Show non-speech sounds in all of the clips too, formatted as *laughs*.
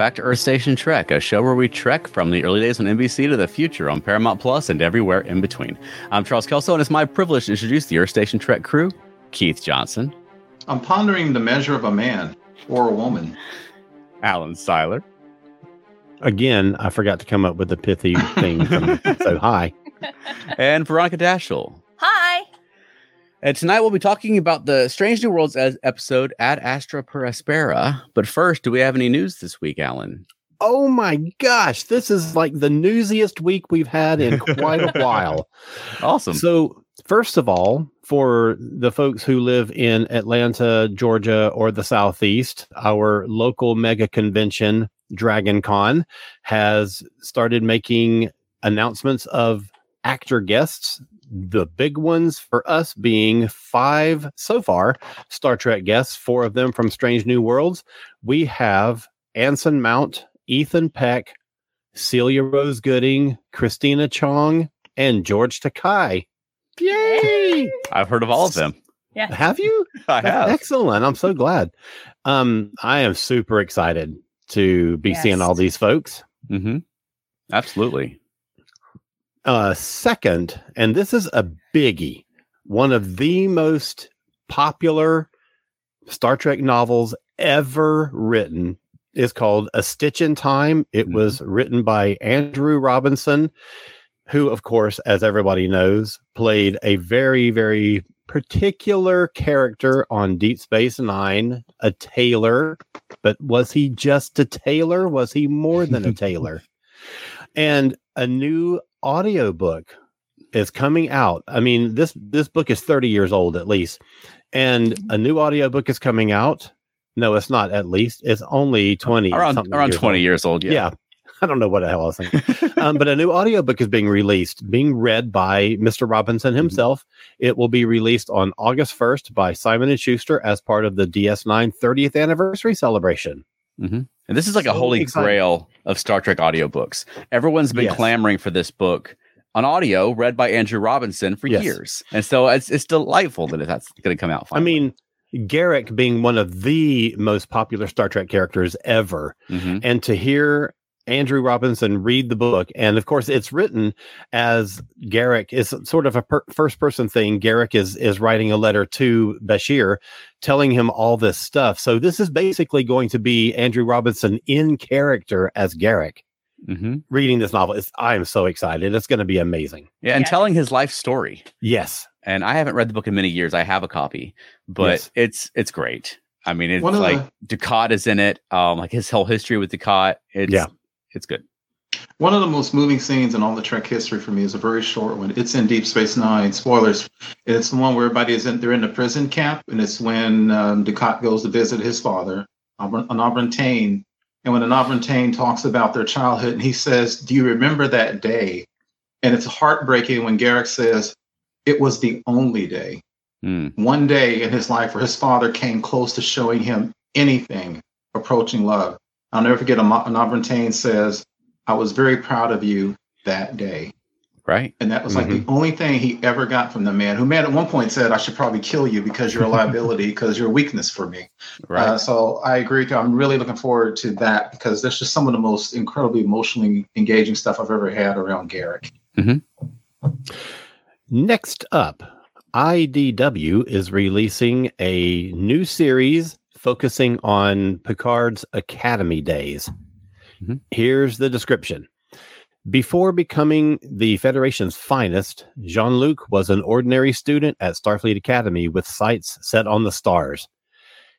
Back to Earth Station Trek, a show where we trek from the early days on NBC to the future on Paramount Plus and everywhere in between. I'm Charles Kelso, and it's my privilege to introduce the Earth Station Trek crew Keith Johnson, I'm pondering the measure of a man or a woman. Alan Seiler, Again, I forgot to come up with a pithy thing. From, *laughs* so hi. and Veronica Dashel. And tonight we'll be talking about the Strange New Worlds as episode Ad Astra per Aspera. But first, do we have any news this week, Alan? Oh my gosh, this is like the newsiest week we've had in quite a *laughs* while. Awesome. So, first of all, for the folks who live in Atlanta, Georgia, or the Southeast, our local mega convention, Dragon Con, has started making announcements of actor guests. The big ones for us being five so far Star Trek guests, four of them from Strange New Worlds. We have Anson Mount, Ethan Peck, Celia Rose Gooding, Christina Chong, and George Takai. Yay! I've heard of all of them. Yeah. Have you? *laughs* I That's have. Excellent. I'm so glad. Um, I am super excited to be seeing all these folks. Mm-hmm. Absolutely. Uh, second, and this is a biggie, one of the most popular Star Trek novels ever written is called A Stitch in Time. It Mhm. was written by Andrew Robinson, who, of course, as everybody knows, played a very, very particular character on Deep Space Nine, a tailor. But was he just a tailor? Was he more than a *laughs* tailor? and a new audiobook is coming out. I mean, this this book is 30 years old at least. And a new audiobook is coming out. No, it's not at least. It's only 20 around something around years 20 old. years old. Yeah. Yeah. *laughs* I don't know what the hell I was thinking. *laughs* um, but a new audiobook is being released, being read by Mr. Robinson himself. It will be released on August 1st by Simon and Schuster as part of the DS9 30th anniversary celebration. And this is like a holy exciting. grail of Star Trek audiobooks. Everyone's been Yes. clamoring for this book on audio, read by Andrew Robinson for Yes. years, and so it's it's delightful that that's going to come out. I mean, Garak being one of the most popular Star Trek characters ever, Mhm. and to hear Andrew Robinson read the book, and of course, it's written as Garak is sort of a per- first person thing. Garak is is writing a letter to Bashir, telling him all this stuff. So this is basically going to be Andrew Robinson in character as Garak Mhm. reading this novel. It's, I am so excited. It's going to be amazing. yeah, and Yeah. telling his life story. Yes. And I haven't read the book in many years. I have a copy, but Yes. it's it's great. I mean, it's One of like Dukat is in it. Um, like his whole history with Dukat. It's Yeah. It's good. One of the most moving scenes in all the Trek history for me is a very short one. It's in Deep Space Nine. Spoilers. It's the one where everybody is in. They're in the prison camp, and it's when um, Dukat goes to visit his father, Auburn- Enabran Tain. And when Enabran Tain talks about their childhood, and he says, "Do you remember that day?" And it's heartbreaking when Garak says, "It was the only day." Mm. one day in his life where his father came close to showing him anything approaching love. I'll never forget, Am- Auburntane says, I was very proud of you that day. Right. And that was like the only thing he ever got from the man, who man at one point said, I should probably kill you because you're a liability, *laughs* because you're a weakness for me. Right. Uh, so I agree with you. I'm really looking forward to that because that's just some of the most incredibly emotionally engaging stuff I've ever had around Garak. Next up, IDW is releasing a new series focusing on Picard's Academy days. Mhm. Here's the description. Before becoming the Federation's finest, Jean Luc was an ordinary student at Starfleet Academy with sights set on the stars.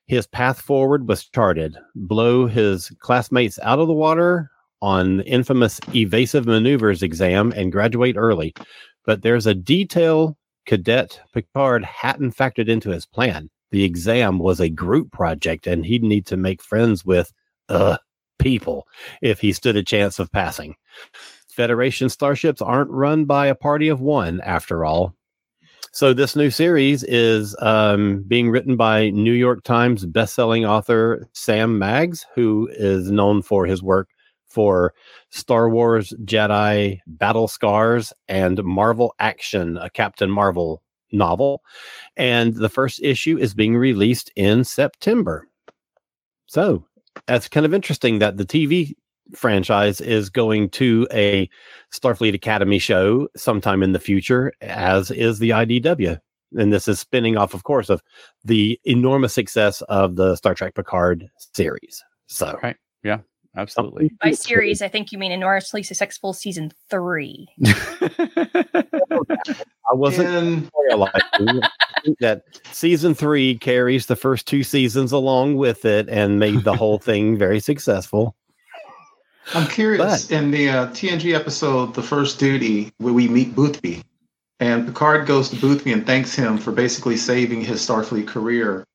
His path forward was charted blow his classmates out of the water on the infamous evasive maneuvers exam and graduate early. But there's a detail Cadet Picard hadn't factored into his plan. The exam was a group project and he'd need to make friends with uh people if he stood a chance of passing. Federation starships aren't run by a party of one, after all. So this new series is um, being written by New York Times bestselling author Sam Maggs, who is known for his work for Star Wars Jedi Battle Scars and Marvel Action, a Captain Marvel novel. And the first issue is being released in September. So that's kind of interesting that the TV franchise is going to a Starfleet Academy show sometime in the future, as is the IDW. And this is spinning off, of course, of the enormous success of the Star Trek Picard series. So, Right. Yeah. Absolutely. By series, I think you mean enormously successful season three. *laughs* I wasn't And realizing that season three carries the first two seasons along with it and made the whole *laughs* thing very successful. I'm curious But- in the uh, TNG episode, The First Duty, where we meet Boothby, and Picard goes to Boothby and thanks him for basically saving his Starfleet career.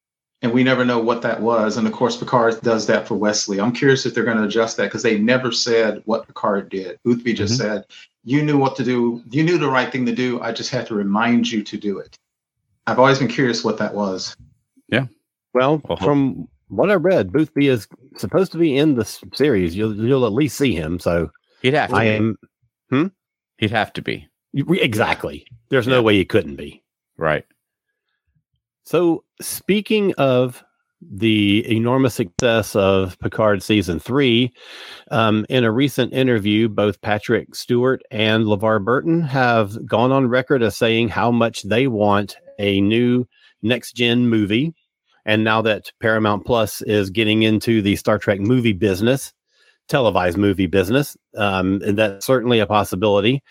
And we never know what that was. And of course, Picard does that for Wesley. I'm curious if they're going to adjust that because they never said what Picard did. Boothby just Mhm. said, You knew what to do. You knew the right thing to do. I just had to remind you to do it. I've always been curious what that was. Well, Well, from what I read, Boothby is supposed to be in the series. You'll you'll at least see him. So He'd have to I be. am He'd have to be. exactly. There's no way he couldn't be. Right. So, speaking of the enormous success of Picard season three, um, in a recent interview, both Patrick Stewart and LeVar Burton have gone on record as saying how much they want a new next gen movie. And now that Paramount Plus is getting into the Star Trek movie business, televised movie business, um, and that's certainly a possibility.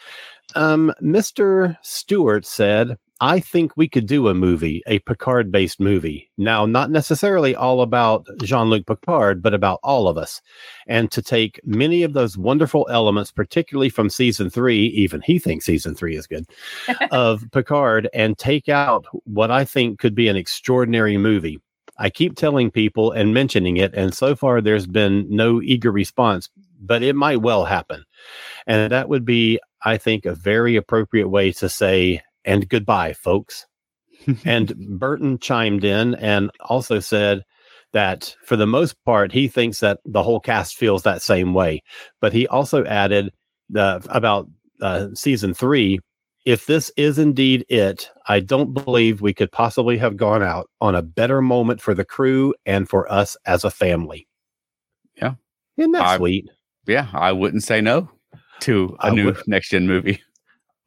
Um, Mr. Stewart said, I think we could do a movie, a Picard based movie. Now, not necessarily all about Jean Luc Picard, but about all of us. And to take many of those wonderful elements, particularly from season three, even he thinks season three is good, *laughs* of Picard, and take out what I think could be an extraordinary movie. I keep telling people and mentioning it, and so far there's been no eager response, but it might well happen. And that would be, I think, a very appropriate way to say, and goodbye, folks. *laughs* and Burton chimed in and also said that for the most part, he thinks that the whole cast feels that same way. But he also added the, about uh, season three if this is indeed it, I don't believe we could possibly have gone out on a better moment for the crew and for us as a family. Yeah. Isn't that I- sweet? Yeah. I wouldn't say no to a I new would- next gen movie.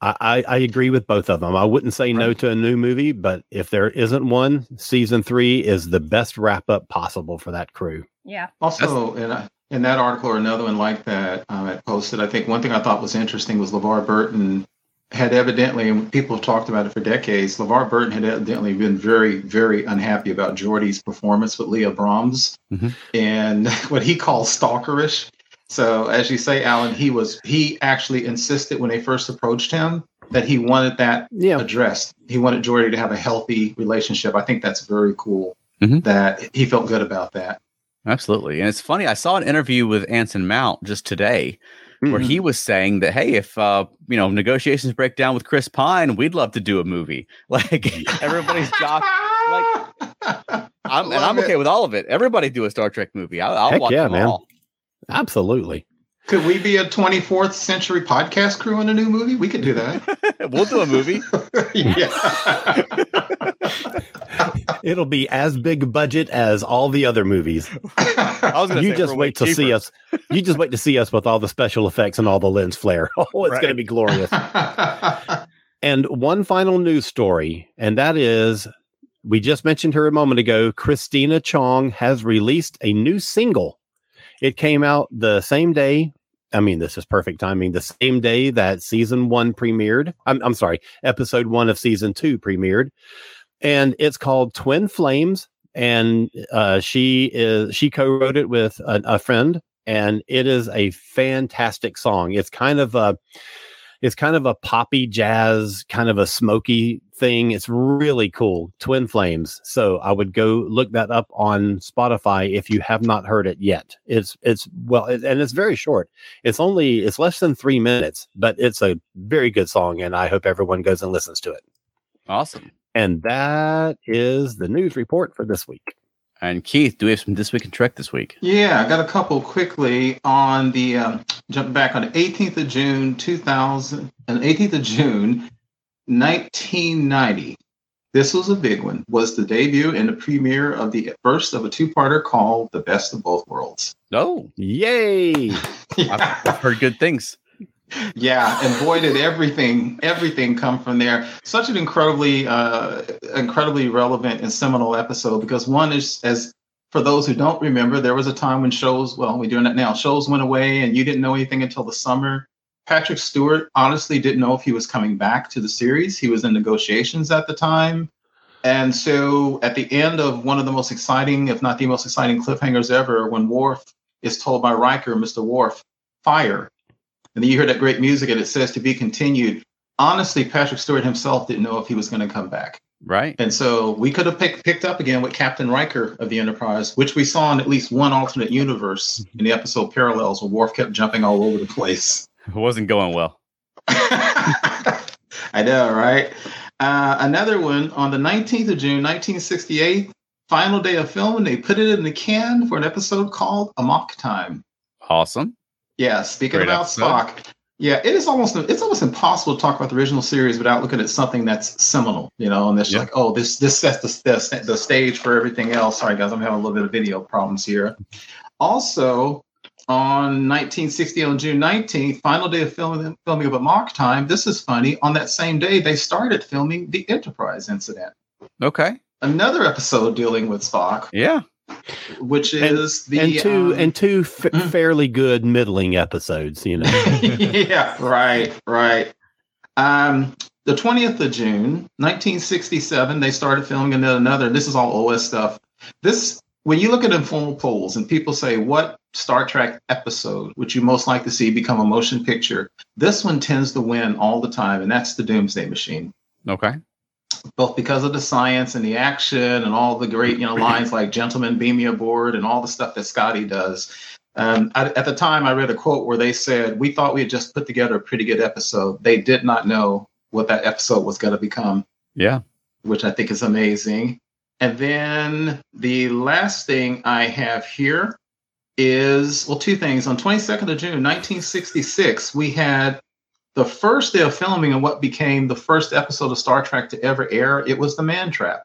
I, I, I agree with both of them. I wouldn't say no to a new movie, but if there isn't one, season three is the best wrap up possible for that crew. Yeah. Also, in, a, in that article or another one like that um, I posted, I think one thing I thought was interesting was LeVar Burton had evidently, and people have talked about it for decades, LeVar Burton had evidently been very, very unhappy about Geordi's performance with Leah Brahms Mhm. and *laughs* what he calls stalkerish. So, as you say, Alan, he was he actually insisted when they first approached him that he wanted that Yeah. addressed. He wanted Geordi to have a healthy relationship. I think that's very cool Mhm. that he felt good about that. Absolutely. And it's funny, I saw an interview with Anson Mount just today where he was saying that, hey, if uh, you know, negotiations break down with Chris Pine, we'd love to do a movie. *laughs* Like everybody's job. *laughs* I'm, and I'm okay with all of it. Everybody do a Star Trek movie. I'll, I'll Heck watch yeah, them man. all. Absolutely. Could we be a 24th century podcast crew in a new movie? We could do that. *laughs* we'll do a movie. *laughs* yeah. *laughs* It'll be as big budget as all the other movies. I was going You just wait to see us. You just wait to see us with all the special effects and all the lens flare. Oh, it's Right. going to be glorious. And one final news story, and that is we just mentioned her a moment ago. Christina Chong has released a new single. It came out the same day. I mean, this is perfect timing. The same day that season one premiered. I'm, I'm sorry, episode one of season two premiered. And it's called Twin Flames. And uh, she is she co-wrote it with a, a friend, and it is a fantastic song. It's kind of a it's kind of a poppy jazz, kind of a smoky thing. It's really cool. Twin Flames. So I would go look that up on Spotify if you have not heard it yet. It's it's well, it, and it's very short. It's only it's less than three minutes, but it's a very good song, and I hope everyone goes and listens to it. Awesome. And that is the news report for this week. And Keith, do we have some this week in Trek this week? Yeah, I got a couple quickly on the um, jump back on the 18th of June 2000 and 18th of June 1990. This was a big one. Was the debut and the premiere of the first of a two-parter called "The Best of Both Worlds." No, Yay! *laughs* I've, I've heard good things. Yeah and boy did everything everything come from there. Such an incredibly uh incredibly relevant and seminal episode because one is as for those who don't remember there was a time when shows well we're doing it now shows went away and you didn't know anything until the summer. Patrick stewart honestly didn't know if he was coming back to the series. He was in negotiations at the time. And so at the end of one of the most exciting if not the most exciting cliffhangers ever when Worf is told by Riker Mr. Worf fire and then you hear that great music and it says to be continued. Honestly, Patrick Stewart himself didn't know if he was going to come back. Right. And so we could have pick, picked up again with Captain Riker of the Enterprise, which we saw in at least one alternate universe *laughs* in the episode Parallels, where Worf kept jumping all over the place. It wasn't going well. *laughs* I know, right? Uh, another one on the 19th of June, 1968, final day of filming, they put it in the can for an episode called Amok Time. Awesome. Yeah, speaking Great about episode. Spock. Yeah, it is almost it's almost impossible to talk about the original series without looking at something that's seminal, you know, and it's Yeah. like, oh, this this sets the, the the stage for everything else. Sorry, guys, I'm having a little bit of video problems here. Also, on 1960, on June 19th, final day of filming filming of Amok Time. This is funny. On that same day, they started filming the Enterprise incident, Okay. another episode dealing with Spock, Yeah. Which And- is the and two um, and two f- mm. fairly good middling episodes, you know. *laughs* yeah, right, right. Um, the 20th of June, 1967, they started filming another, another. This is all OS stuff. This, when you look at informal polls and people say, what Star Trek episode would you most like to see become a motion picture? This one tends to win all the time, and that's the Doomsday Machine Okay. Both because of the science and the action and all the great you know lines like gentlemen beam me aboard and all the stuff that scotty does. Um, I, at the time i read a quote where they said we thought we had just put together a pretty good episode. They did not know what that episode was going to become. Yeah. which i think is amazing. And then the last thing i have here is well two things. On 22nd of june 1966 we had the first day of filming and what became the first episode of Star Trek to ever air, it was The Man Trap,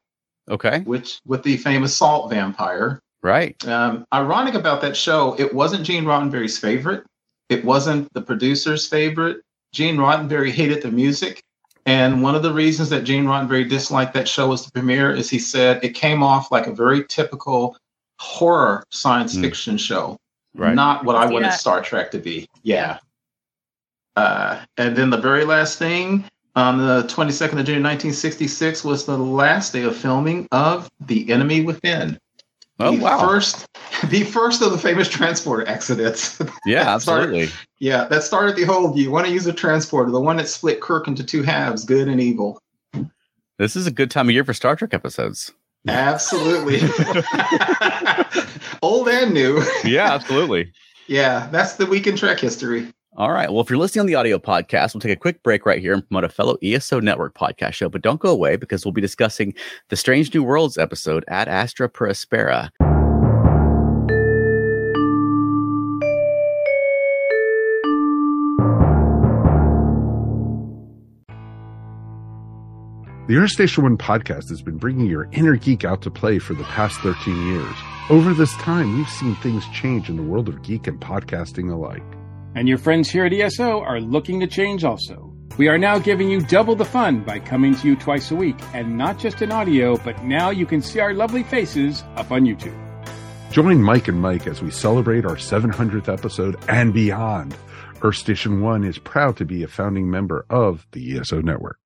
Okay. which with the famous salt vampire. Right. Um, ironic about that show, it wasn't Gene Roddenberry's favorite. It wasn't the producer's favorite. Gene Roddenberry hated the music. And one of the reasons that Gene Roddenberry disliked that show as the premiere is he said it came off like a very typical horror science Hmm. fiction show Right. not what I wanted that. Star Trek to be. Yeah. Uh, and then the very last thing on the 22nd of June 1966 was the last day of filming of The Enemy Within. oh the wow. First, *laughs* the first of the famous transporter accidents. yeah. *laughs* Absolutely. yeah, that started the whole. You want to use a transporter, the one that split Kirk into two halves, good and evil. This is a good time of year for Star Trek episodes. Absolutely. *laughs* Old and new. Yeah. Absolutely. Yeah, that's the week in Trek history. All right. Well, if you're listening on the audio podcast, we'll take a quick break right here and promote a fellow ESO Network podcast show. But don't go away because we'll be discussing the Strange New Worlds episode Ad Astra per Aspera. The Earth Station One podcast has been bringing your inner geek out to play for the past 13 years. Over this time, we've seen things change in the world of geek and podcasting alike. And your friends here at ESO are looking to change also. We are now giving you double the fun by coming to you twice a week, and not just in audio, but now you can see our lovely faces up on YouTube. Join Mike and Mike as we celebrate our 700th episode and beyond. Earth Station One is proud to be a founding member of the ESO network.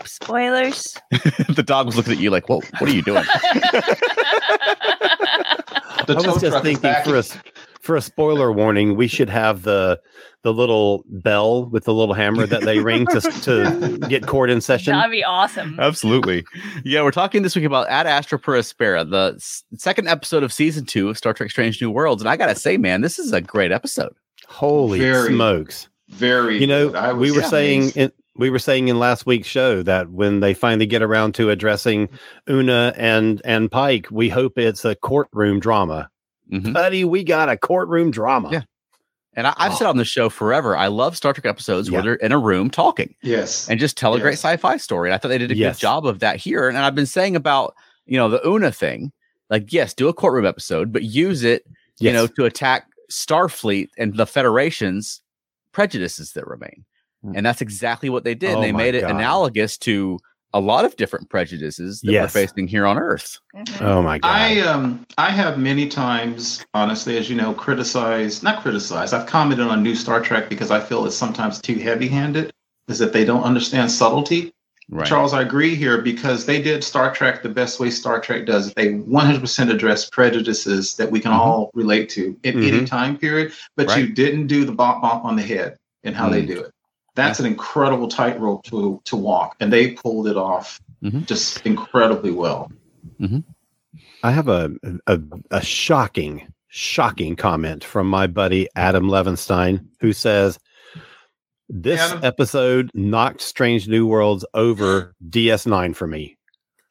Nope. Spoilers. *laughs* the dog was looking at you like, "Whoa, what are you doing?" *laughs* The I tow was just thinking for a s- for a spoiler warning, we should have the the little bell with the little hammer that they ring to to *laughs* get court in session. That'd be awesome. Absolutely. Yeah, we're talking this week about Ad Astra per Aspera, the s- second episode of season two of Star Trek Strange New Worlds. And I got to say, man, this is a great episode. Holy Very smokes! Very. You know, good. I we was were saying in, we were saying in last week's show that when they finally get around to addressing Una and and Pike, we hope it's a courtroom drama. Mhm. Buddy, we got a courtroom drama. Yeah. And I, I've said on the show forever, I love Star Trek episodes where they're in a room talking yes. and just tell a great sci-fi story. And I thought they did a Yes. good job of that here. And I've been saying about, you know, the Una thing, like, yes, do a courtroom episode, but use it, you know, to attack Starfleet and the Federation's prejudices that remain. And that's exactly what they did. Oh they made it God. analogous to a lot of different prejudices that Yes. we're facing here on Earth. Mhm. Oh my god. I um I have many times, honestly, as you know, criticized not criticized. I've commented on new Star Trek because I feel it's sometimes too heavy-handed. Is that they don't understand subtlety. Right. Charles, I agree here because they did Star Trek the best way Star Trek does. They 100% address prejudices that we can Mhm. all relate to in any Mhm. time period, but you didn't do the bop bop on the head in how they Mm. do it. That's an incredible tightrope to to walk, and they pulled it off Mhm. just incredibly well. I have a, a a shocking, shocking comment from my buddy Adam Levinstein, who says this Adam? episode knocked Strange New Worlds over DS9 for me.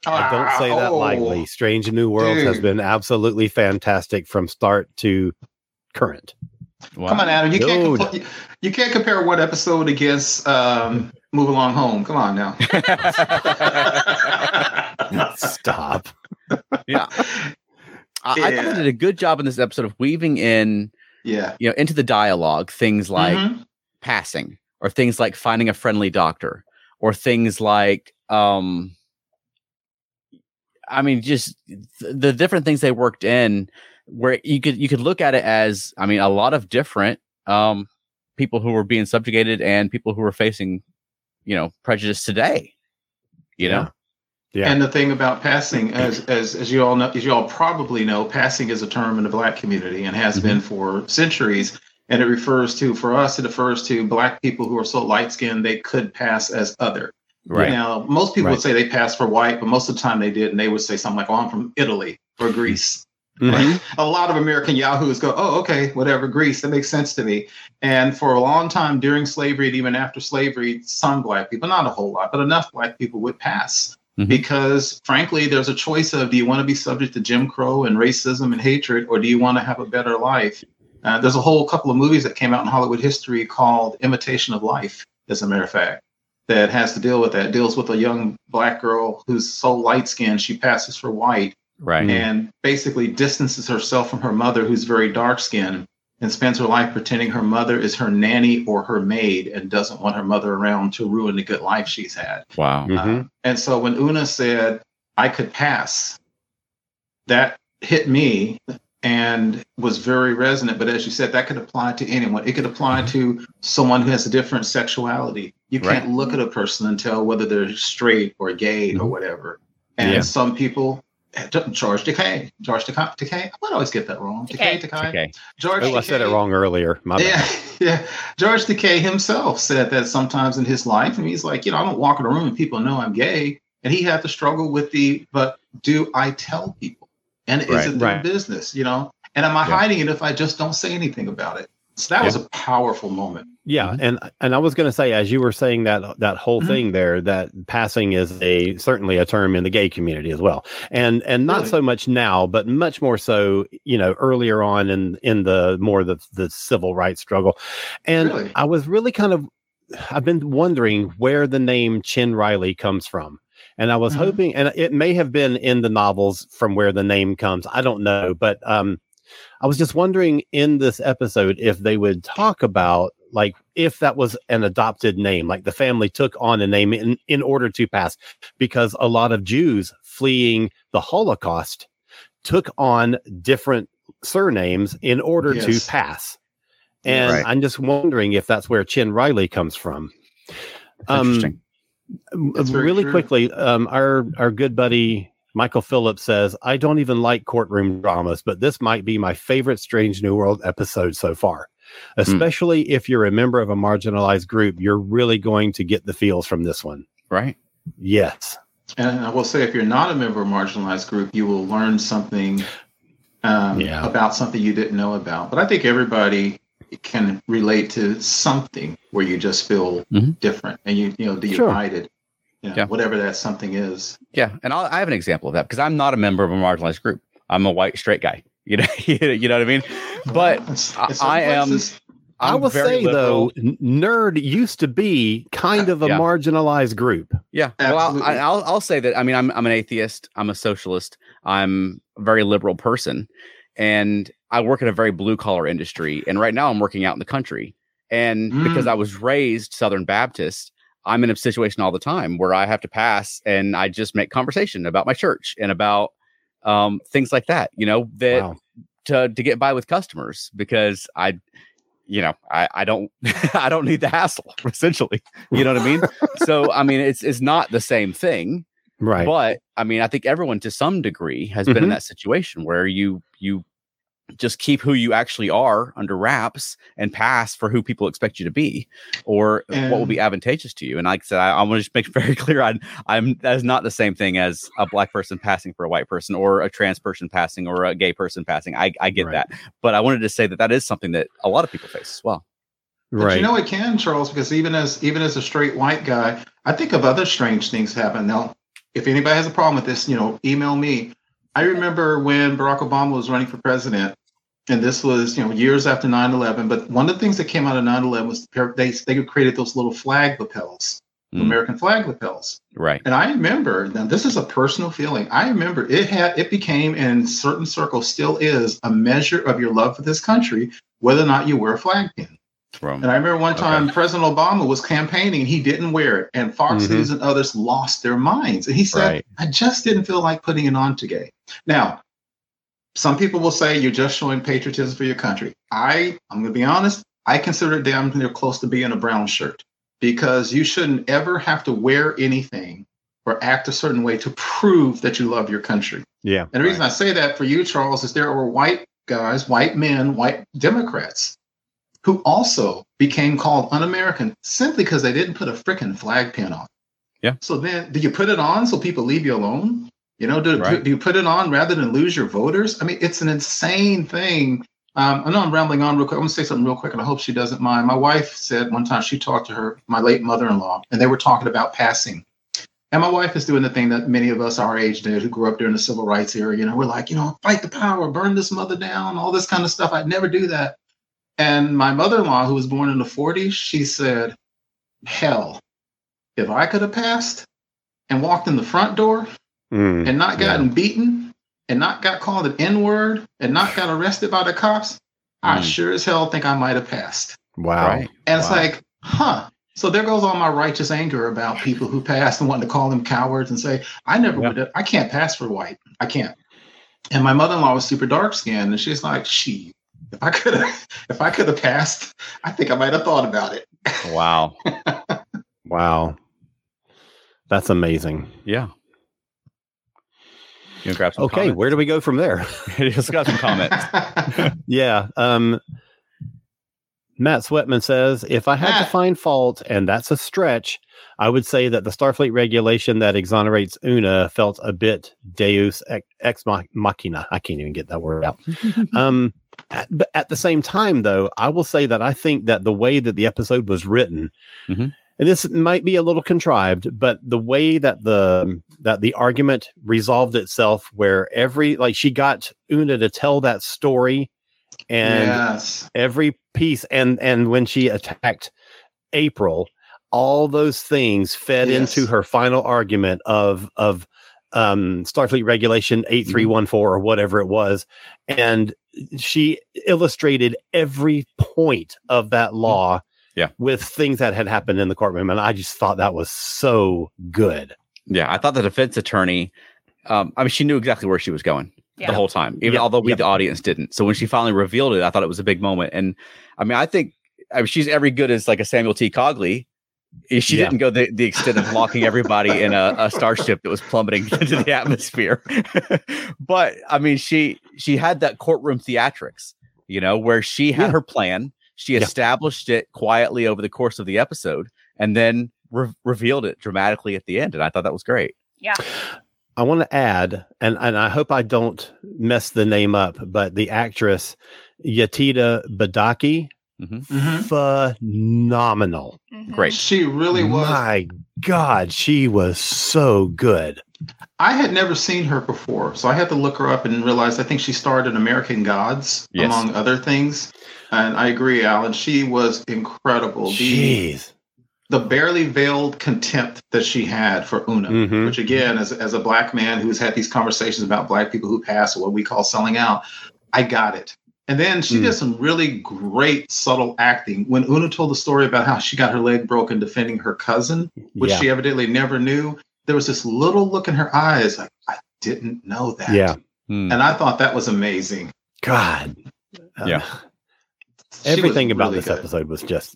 I don't say that Ah, lightly. oh, Strange New Worlds has been absolutely fantastic from start to current. Wow. Come on, Adam. You can't compl- you can't compare one episode against um, Move Along Home. Come on now. *laughs* Stop. yeah. I, I thought Yeah. they did a good job in this episode of weaving in, yeah. you know, into the dialogue things like Mhm. passing or things like finding a friendly doctor or things like um I mean just th- the different things they worked in where you could you could look at it as I mean a lot of different um people who were being subjugated and people who were facing you know prejudice today you know Yeah. And the thing about passing, as as as you all know, as you all probably know, passing is a term in the black community and has Mhm. been for centuries. And it refers to, for us, it refers to black people who are so light skinned they could pass as other. right Now, most people would say they passed for white, but most of the time they did, and they would say something like, "Oh, I'm from Italy or Greece." Mhm. a lot of American yahoos go, oh, okay, whatever, Greece, that makes sense to me. And for a long time during slavery and even after slavery, some black people, not a whole lot, but enough black people would pass. Mhm. Because frankly, there's a choice of do you want to be subject to Jim Crow and racism and hatred, or do you want to have a better life? Uh, there's a whole couple of movies that came out in Hollywood history called Imitation of Life, as a matter of fact, that has to deal with that. It deals with a young black girl who's so light skinned she passes for white right and basically distances herself from her mother, who's very dark skinned, and spends her life pretending her mother is her nanny or her maid and doesn't want her mother around to ruin the good life she's had. wow Mhm. Uh, and so when Una said, I could pass, that hit me and was very resonant. But as you said, that could apply to anyone. It could apply to someone who has a different sexuality. You can't look at a person and tell whether they're straight or gay or Mhm. whatever. And Yeah. some people, George Decay, George Decay, Decay. I might always get that wrong. Decay, Decay. Decay. okay George Oh, I said it wrong earlier. My bad. yeah, *laughs* yeah. George Takei himself said that sometimes in his life, and he's like, you know, I don't walk in a room and people know I'm gay, and he had to struggle with the, but do I tell people? And is Right, it their right. business? You know, and am I Yeah. hiding it if I just don't say anything about it? So that was a powerful moment. Yeah, and and I was going to say, as you were saying that that whole Mhm. thing there, that passing is a certainly a term in the gay community as well, and and not Really? so much now, but much more so, you know, earlier on in in the more the the civil rights struggle, and Really? I was really kind of, I've been wondering where the name Chin Riley comes from. And I was Mhm. hoping, and it may have been in the novels from where the name comes. I don't know, but um, I was just wondering in this episode if they would talk about like if that was an adopted name, like the family took on a name in, in order to pass, because a lot of Jews fleeing the Holocaust took on different surnames in order Yes. to pass. And Right. I'm just wondering if that's where Chin Riley comes from. Um, interesting That's really quickly, um, our our good buddy Michael Phillips says, "I don't even like courtroom dramas, but this might be my favorite Strange New World episode so far." Especially if you're a member of a marginalized group, you're really going to get the feels from this one. Right. Yes. And I will say, if you're not a member of a marginalized group, you will learn something um, Yeah. about something you didn't know about. But I think everybody can relate to something where you just feel Mhm. different and you you know Sure. Divided. You know, Yeah. Whatever that something is. Yeah, and I'll, I have an example of that because I'm not a member of a marginalized group. I'm a white straight guy. *laughs* You know, you know what I mean. But It's- I- it's I am- places- i I'm will say liberal. though, nerd used to be kind of a Yeah. marginalized group. Yeah. Well, I'll, I- I'll I'll say that. I mean, I'm I'm an atheist. I'm a socialist. I'm a very liberal person, and I work in a very blue collar industry. And right now, I'm working out in the country. And because Mm. I was raised Southern Baptist, I'm in a situation all the time where I have to pass, and I just make conversation about my church and about um, things like that. You know that Wow. to to get by with customers because I. You know, I, I don't *laughs* I don't need the hassle, *laughs* essentially. You know what I mean? so I mean it's it's not the same thing Right. but i mean i think everyone to some degree has been in Mhm. that situation where you you just keep who you actually are under wraps and pass for who people expect you to be or what will be advantageous to you and like i said i, I want to just make it *laughs* very clear I, i'm that is not the same thing as a black person passing for a white person or a trans person passing or a gay person passing i, I get Right. that but i wanted to say that that is something that a lot of people face as well But right. you know it can, Charles, because even as even as a straight white guy, I think of other strange things happen. Now, if anybody has a problem with this, you know, email me. I remember when Barack Obama was running for president, and this was you know years after 9-11. But one of the things that came out of 9-11 was they they created those little flag lapels, Mm. American flag lapels. right And I remember, now this is a personal feeling. I remember it had it became in certain circles still is a measure of your love for this country, whether or not you wear a flag pin. From And I remember one Okay. time President Obama was campaigning and he didn't wear it. And Fox Mhm. News and others lost their minds. And he said, Right. I just didn't feel like putting it on today. Now, some people will say you're just showing patriotism for your country. I, I'm going to be honest, I consider it damn near close to being a brown shirt because you shouldn't ever have to wear anything or act a certain way to prove that you love your country. Yeah. And the reason I say that for you, Charles, is there were white guys, white men, white Democrats who also became called un-American simply because they didn't put a freaking flag pin on. Yeah. So then, do you put it on so people leave you alone? You know, do, Right. do you put it on rather than lose your voters? I mean, it's an insane thing. Um, I know I'm rambling on real quick. I'm gonna say something real quick, and I hope she doesn't mind. My wife said one time she talked to her, my late mother-in-law, and they were talking about passing. And my wife is doing the thing that many of us our age did who grew up during the civil rights era. You know, we're like, you know, fight the power, burn this mother down, all this kind of stuff. I'd never do that. And my mother in law, who was born in the 40s, she said, hell, if I could have passed and walked in the front door Mm. and not gotten beaten and not got called an N word and not got arrested by the cops, I Mm. sure as hell think I might have passed. Wow. Right. And it's like, huh. So there goes all my righteous anger about people who passed and wanting to call them cowards and say, I never Yeah. would have, I can't pass for white. I can't. And my mother-in-law was super dark skinned and she's like, she, *laughs* if I could have, if I could have passed, I think I might have thought about it. wow *laughs* Wow. That's amazing. yeah you grab some Okay, where do we go from there? *laughs* just got some comments yeah. Um, Matt Sweatman says, if I had Matt. to find fault, and that's a stretch, I would say that the Starfleet regulation that exonerates Una felt a bit deus ex, ex machina. I can't even get that word out. um, at, but at the same time, though, I will say that I think that the way that the episode was written, Mhm. and this might be a little contrived, but the way that the that the argument resolved itself, where every like she got Una to tell that story, and yes. every piece, and and when she attacked April, all those things fed Yes. into her final argument of of um Starfleet regulation 8314 or whatever it was and she illustrated every point of that law Yeah. with things that had happened in the courtroom and I just thought that was so good. Yeah, I thought the defense attorney. Um, I mean, she knew exactly where she was going Yeah. the whole time, even Yep, although we, yep. the audience, didn't. So when she finally revealed it, I thought it was a big moment. And I mean, I think I mean she's every good as like a Samuel T. Cogley She Yeah. didn't go the, the extent of locking everybody in a, a starship that was plummeting *laughs* into the atmosphere. *laughs* but I mean, she she had that courtroom theatrics, you know, where she had Yeah. her plan. She Yeah. established it quietly over the course of the episode, and then re- revealed it dramatically at the end. And I thought that was great. Yeah. I want to add, and, and I hope I don't mess the name up, but the actress Yetide Badaki, Mhm. Mhm. phenomenal. Mhm. Great. She really was. My God, she was so good. I had never seen her before, so I had to look her up and realize I think she starred in American Gods, Yes. among other things. And I agree, Alan. She was incredible. Jeez. the barely veiled contempt that she had for Una, Mhm. which again, as, as a black man who's had these conversations about black people who pass, what we call selling out, I got it. And then she Mm. did some really great subtle acting. When Una told the story about how she got her leg broken defending her cousin, which Yeah. she evidently never knew, there was this little look in her eyes like, I didn't know that. Yeah. Hmm. And I thought that was amazing. God. Yeah. She everything about really this good. episode was just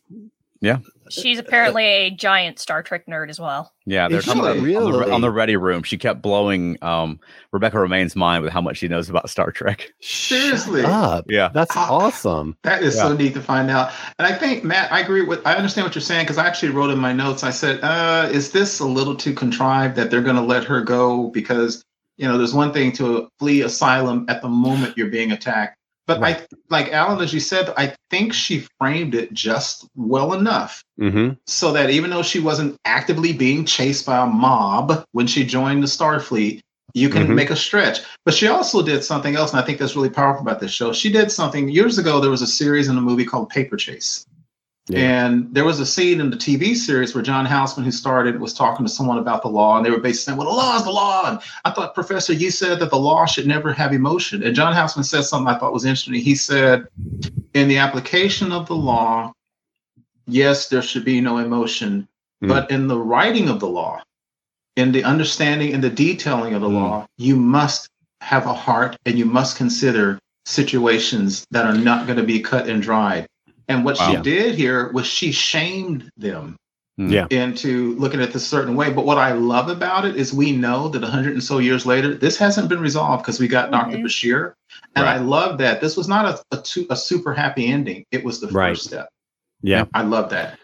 She's apparently a giant Star Trek nerd as well. Yeah, Is there's on the, she on, the, on the ready room. She kept blowing um, Rebecca Romijn's mind with how much she knows about Star Trek. Seriously. up. Yeah, That's Ah. awesome. That is so neat to find out. And I think, Matt, I agree with, I understand what you're saying because I actually wrote in my notes, I said, uh, is this a little too contrived that they're going to let her go? Because, you know, there's one thing to flee asylum at the moment you're being attacked. But I, like Alan, as you said, I think she framed it just well enough hmm so that even though she wasn't actively being chased by a mob when she joined the Starfleet, you can Mhm. make a stretch. But she also did something else, and I think that's really powerful about this show. She did something years ago. There was a series in a movie called Paper Chase. Yeah. And there was a scene in the TV series where John Houseman, who started, was talking to someone about the law, and they were basically saying, "Well, the law is the law." And I thought, Professor, you said that the law should never have emotion. And John Houseman said something I thought was interesting. He said, "In the application of the law, yes, there should be no emotion, Mm. but in the writing of the law, in the understanding and the detailing of the Mm. law, you must have a heart and you must consider situations that are not going to be cut and dried." And what she did here was she shamed them Hmm. Yeah. into looking at this certain way. But what I love about it is we know that hundred and so years later, this hasn't been resolved because we got Dr. Mhm. Bashir. And I love that. This was not a, a, tu- a super happy ending. It was the Right. first step. Yeah. I love that.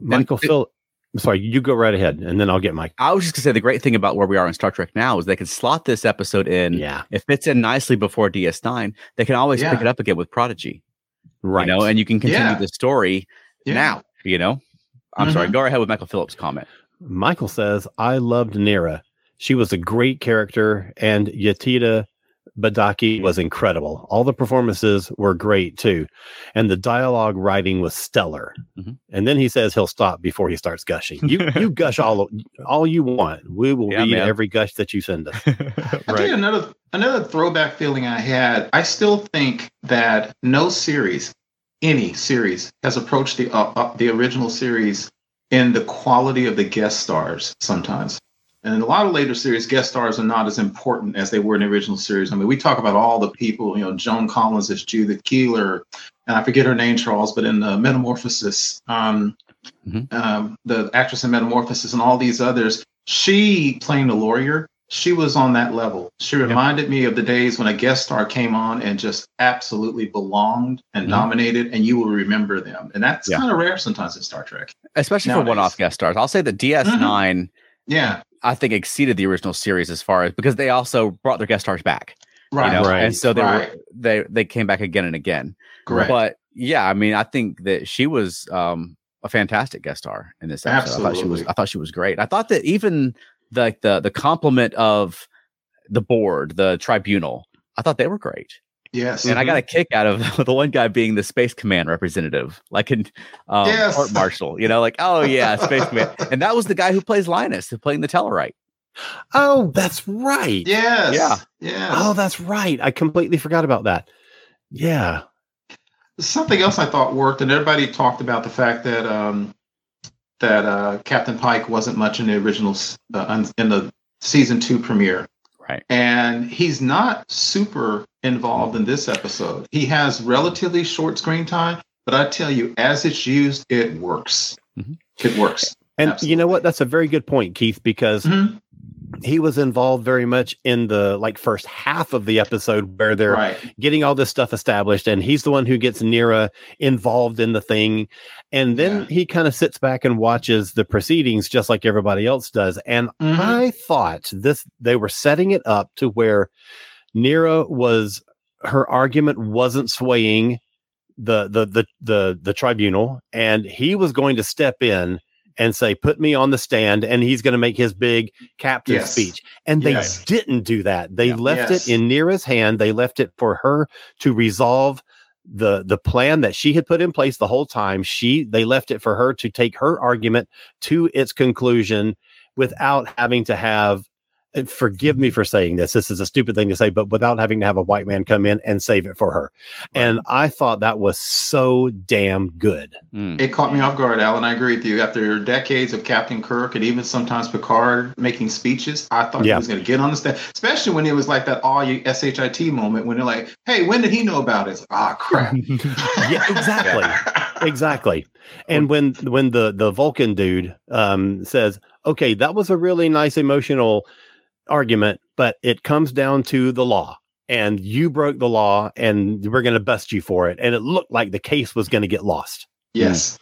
Michael it- Phil. I'm sorry, you go right ahead and then I'll get Mike. I was just gonna say the great thing about where we are in Star Trek now is they can slot this episode in. Yeah. It fits in nicely before DS9. They can always pick it up again with Prodigy, Right. you know, and you can continue Yeah. the story Yeah. now. You know, I'm sorry. Mhm. Go ahead with Michael Phillips' comment. Michael says, I loved Neera. She was a great character, and Yetide Badaki was incredible. All the performances were great too. And the dialogue writing was stellar. Mhm. And then he says he'll stop before he starts gushing. You *laughs* you gush all all you want. We will Yeah, read man. every gush that you send us. *laughs* I'll tell you another another throwback feeling I had. I still think that no series, any series, has approached the uh, uh, the original series in the quality of the guest stars. Sometimes, and in a lot of later series, guest stars are not as important as they were in the original series. I mean, we talk about all the people. You know, Joan Collins as Judith Keeler, and I forget her name, Charles, but in the Metamorphosis, um, Mhm. um, the actress in Metamorphosis, and all these others. She playing the lawyer she was on that level. She reminded me of the days when a guest star came on and just absolutely belonged and Mhm. dominated, and you will remember them. And that's Yeah. kind of rare sometimes in Star Trek. Especially for one-off guest stars. I'll say that DS9, Yeah, I think, exceeded the original series as far as because they also brought their guest stars back. right. You know? Right. And so they Right. were they they came back again and again. Correct. But yeah, I mean, I think that she was um, a fantastic guest star in this episode. I thought she was. I thought she was great. I thought that even the the the complement of the board, the tribunal, I thought they were great. yes. And I got a kick out of *laughs* the one guy being the space command representative, like in um, Yes. court martial. You know, like oh yeah, space command, and that was the guy who plays Linus, who playing the Tellarite. Oh, that's right. Yes. Yeah. Yeah. Oh, that's right. I completely forgot about that. Yeah. Something else I thought worked, and everybody talked about the fact that um, that uh, Captain Pike wasn't much in the original uh, in the season two premiere. Right. and he's not super involved in this episode. He has relatively short screen time, but I tell you, as it's used, it works. It works. And you know what? That's a very good point, Keith, because Mhm. He was involved very much in the like first half of the episode where they're Right. getting all this stuff established and he's the one who gets Neera involved in the thing and then Yeah. he kind of sits back and watches the proceedings just like everybody else does and Mhm. I thought this they were setting it up to where Neera was her argument wasn't swaying the the the the the tribunal and he was going to step in and say put me on the stand and he's going to make his big captain Yes. speech and they Yes. didn't do that they Yeah. left Yes. it in Neera's hand they left it for her to resolve the the plan that she had put in place the whole time she they left it for her to take her argument to its conclusion without having to have forgive me for saying this this is a stupid thing to say but without having to have a white man come in and save it for her and i thought that was so damn good Mm. It caught me off guard, Alan. I agree with you. After decades of Captain Kirk and even sometimes Picard making speeches, I thought Yeah. he was going to get on the stand, especially when it was like that all you SHIT moment when they're like, hey, when did he know about it? It's like, ah, crap. *laughs* yeah exactly *laughs* exactly and when when the the vulcan dude um says okay that was a really nice emotional argument but it comes down to the law and you broke the law and we're going to bust you for it and it looked like the case was going to get lost yes.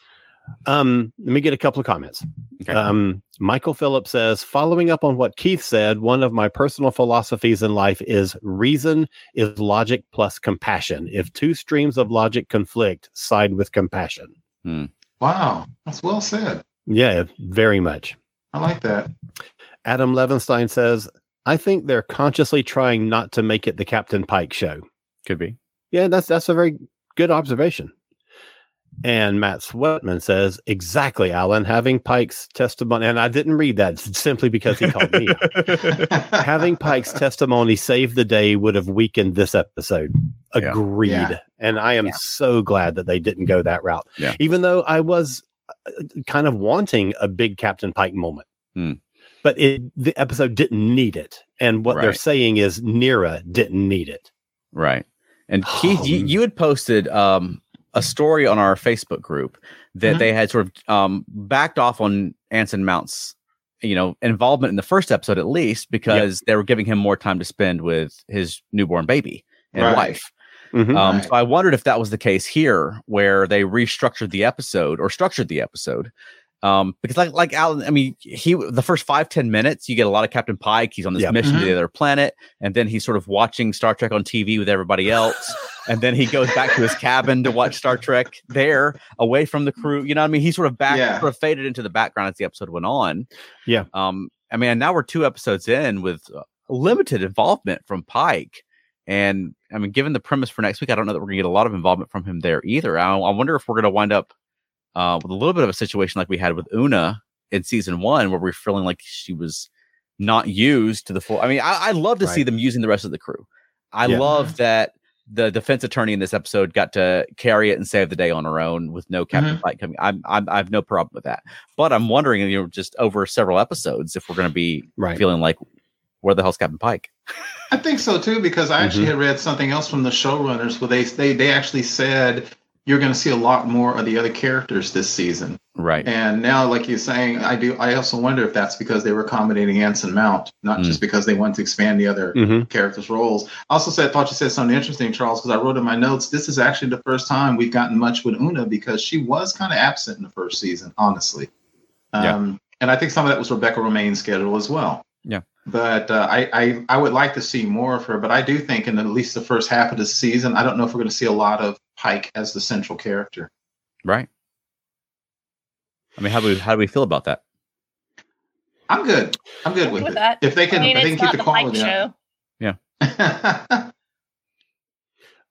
um let me get a couple of comments Okay. um michael phillips says following up on what keith said one of my personal philosophies in life is reason is logic plus compassion if two streams of logic conflict side with compassion Wow. That's well said. yeah very much I like that. Adam levinstein says i think they're consciously trying not to make it the captain pike show Could be. Yeah, that's that's a very good observation. And Matt Sweatman says, exactly, Alan, having Pike's testimony, and I didn't read that simply because he called me. *laughs* having Pike's testimony save the day would have weakened this episode. Yeah. Agreed. Yeah. And I am Yeah. so glad that they didn't go that route. Yeah. Even though I was uh, kind of wanting a big Captain Pike moment. Hmm. But it, the episode didn't need it. And what they're saying is Neera didn't need it. Right. And *sighs* Keith, you, Oh. you had posted um, a story on our Facebook group that Mhm. they had sort of um, backed off on Anson Mount's, you know, involvement in the first episode at least because they were giving him more time to spend with his newborn baby and Right. wife. Mhm. Um, Right. So I wondered if that was the case here, where they restructured the episode or structured the episode. Um, because like like Alan, I mean, he the first five ten minutes, you get a lot of Captain Pike. He's on this Yeah. mission to Mhm. the other planet, and then he's sort of watching Star Trek on TV with everybody else, *laughs* and then he goes back to his cabin to watch Star Trek there, away from the crew. You know, what I mean, he sort of back Yeah. sort of faded into the background as the episode went on. Yeah. Um, I mean, now we're two episodes in with uh, limited involvement from Pike. And I mean, given the premise for next week, I don't know that we're going to get a lot of involvement from him there either. I, I wonder if we're going to wind up uh, with a little bit of a situation like we had with Una in season one, where we're feeling like she was not used to the full. I mean, I, I love to see them using the rest of the crew. I Yeah. love that the defense attorney in this episode got to carry it and save the day on her own with no Captain Pike coming. I'm, I'm I have no problem with that. But I'm wondering, you know, just over several episodes, if we're going to be Right. feeling like, where the hell's Captain Pike? I think so too, because I actually Mhm. had read something else from the showrunners where they they they actually said you're going to see a lot more of the other characters this season. Right. And now, like you're saying, I do. I also wonder if that's because they were accommodating Anson Mount, not Mm. just because they wanted to expand the other Mhm. characters' roles. I also said, thought you said something interesting, Charles, because I wrote in my notes. This is actually the first time we've gotten much with Una because she was kind of absent in the first season, honestly. Yeah. Um, And I think some of that was Rebecca Romijn's schedule as well. Yeah. But uh, I, I I would like to see more of her. But I do think in at least the first half of the season, I don't know if we're going to see a lot of Pike as the central character. Right. I mean, how do we how do we feel about that? I'm good. I'm good with, with it. that. If they can, I mean, if they can keep the the Pike quality show. up. *laughs*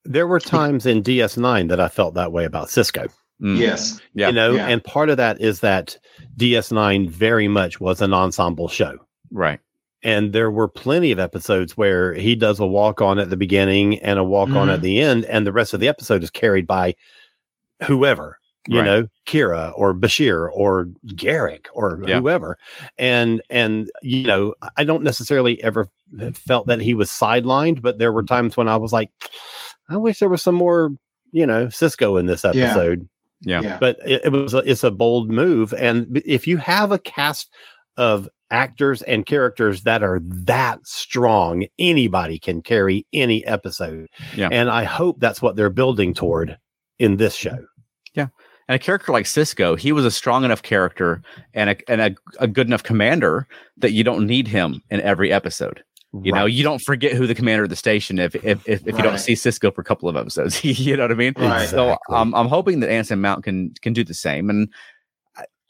There were times in DS9 that I felt that way about Sisko. Mm. yes. Yeah. You know, Yeah. and part of that is that DS9 very much was an ensemble show. Right. And there were plenty of episodes where he does a walk on at the beginning and a walk on Mhm. at the end, and the rest of the episode is carried by whoever, you Right. know, Kira or Bashir or Garak or Yeah. whoever. And and you know, I don't necessarily ever felt that he was sidelined, but there were times when I was like, I wish there was some more, you know, Sisko in this episode. Yeah. Yeah. but it, it was a, it's a bold move and if you have a cast of actors and characters that are that strong anybody can carry any episode Yeah. and i hope that's what they're building toward in this show Yeah. And a character like Sisko, he was a strong enough character and a and a, a good enough commander that you don't need him in every episode. You know, you don't forget who the commander of the station if if if, if you don't see Sisko for a couple of episodes. *laughs* you know what I mean? Right. So Exactly. I'm I'm hoping that Anson Mount can can do the same. And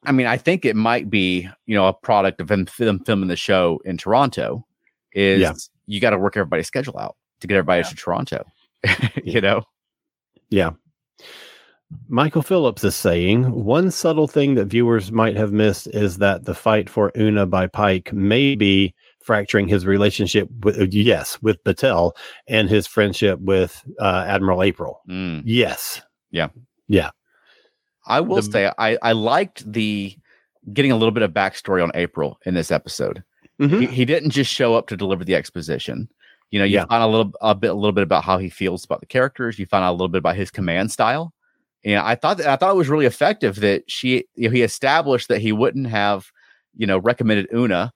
I, mean, I think it might be you know a product of them, them filming the show in Toronto. Is Yeah. you got to work everybody's schedule out to get everybody Yeah. to Toronto. *laughs* you know, Yeah. Michael Phillips is saying one subtle thing that viewers might have missed is that the fight for Una by Pike may be fracturing his relationship with yes with Batel and his friendship with uh, Admiral April. Mm. Yes. I will The- say I I liked the getting a little bit of backstory on April in this episode. Mhm. He, he didn't just show up to deliver the exposition. You know, you Yeah. find a little a bit a little bit about how he feels about the characters. You find out a little bit about his command style. And I thought that I thought it was really effective that she you know, he established that he wouldn't have you know recommended Una.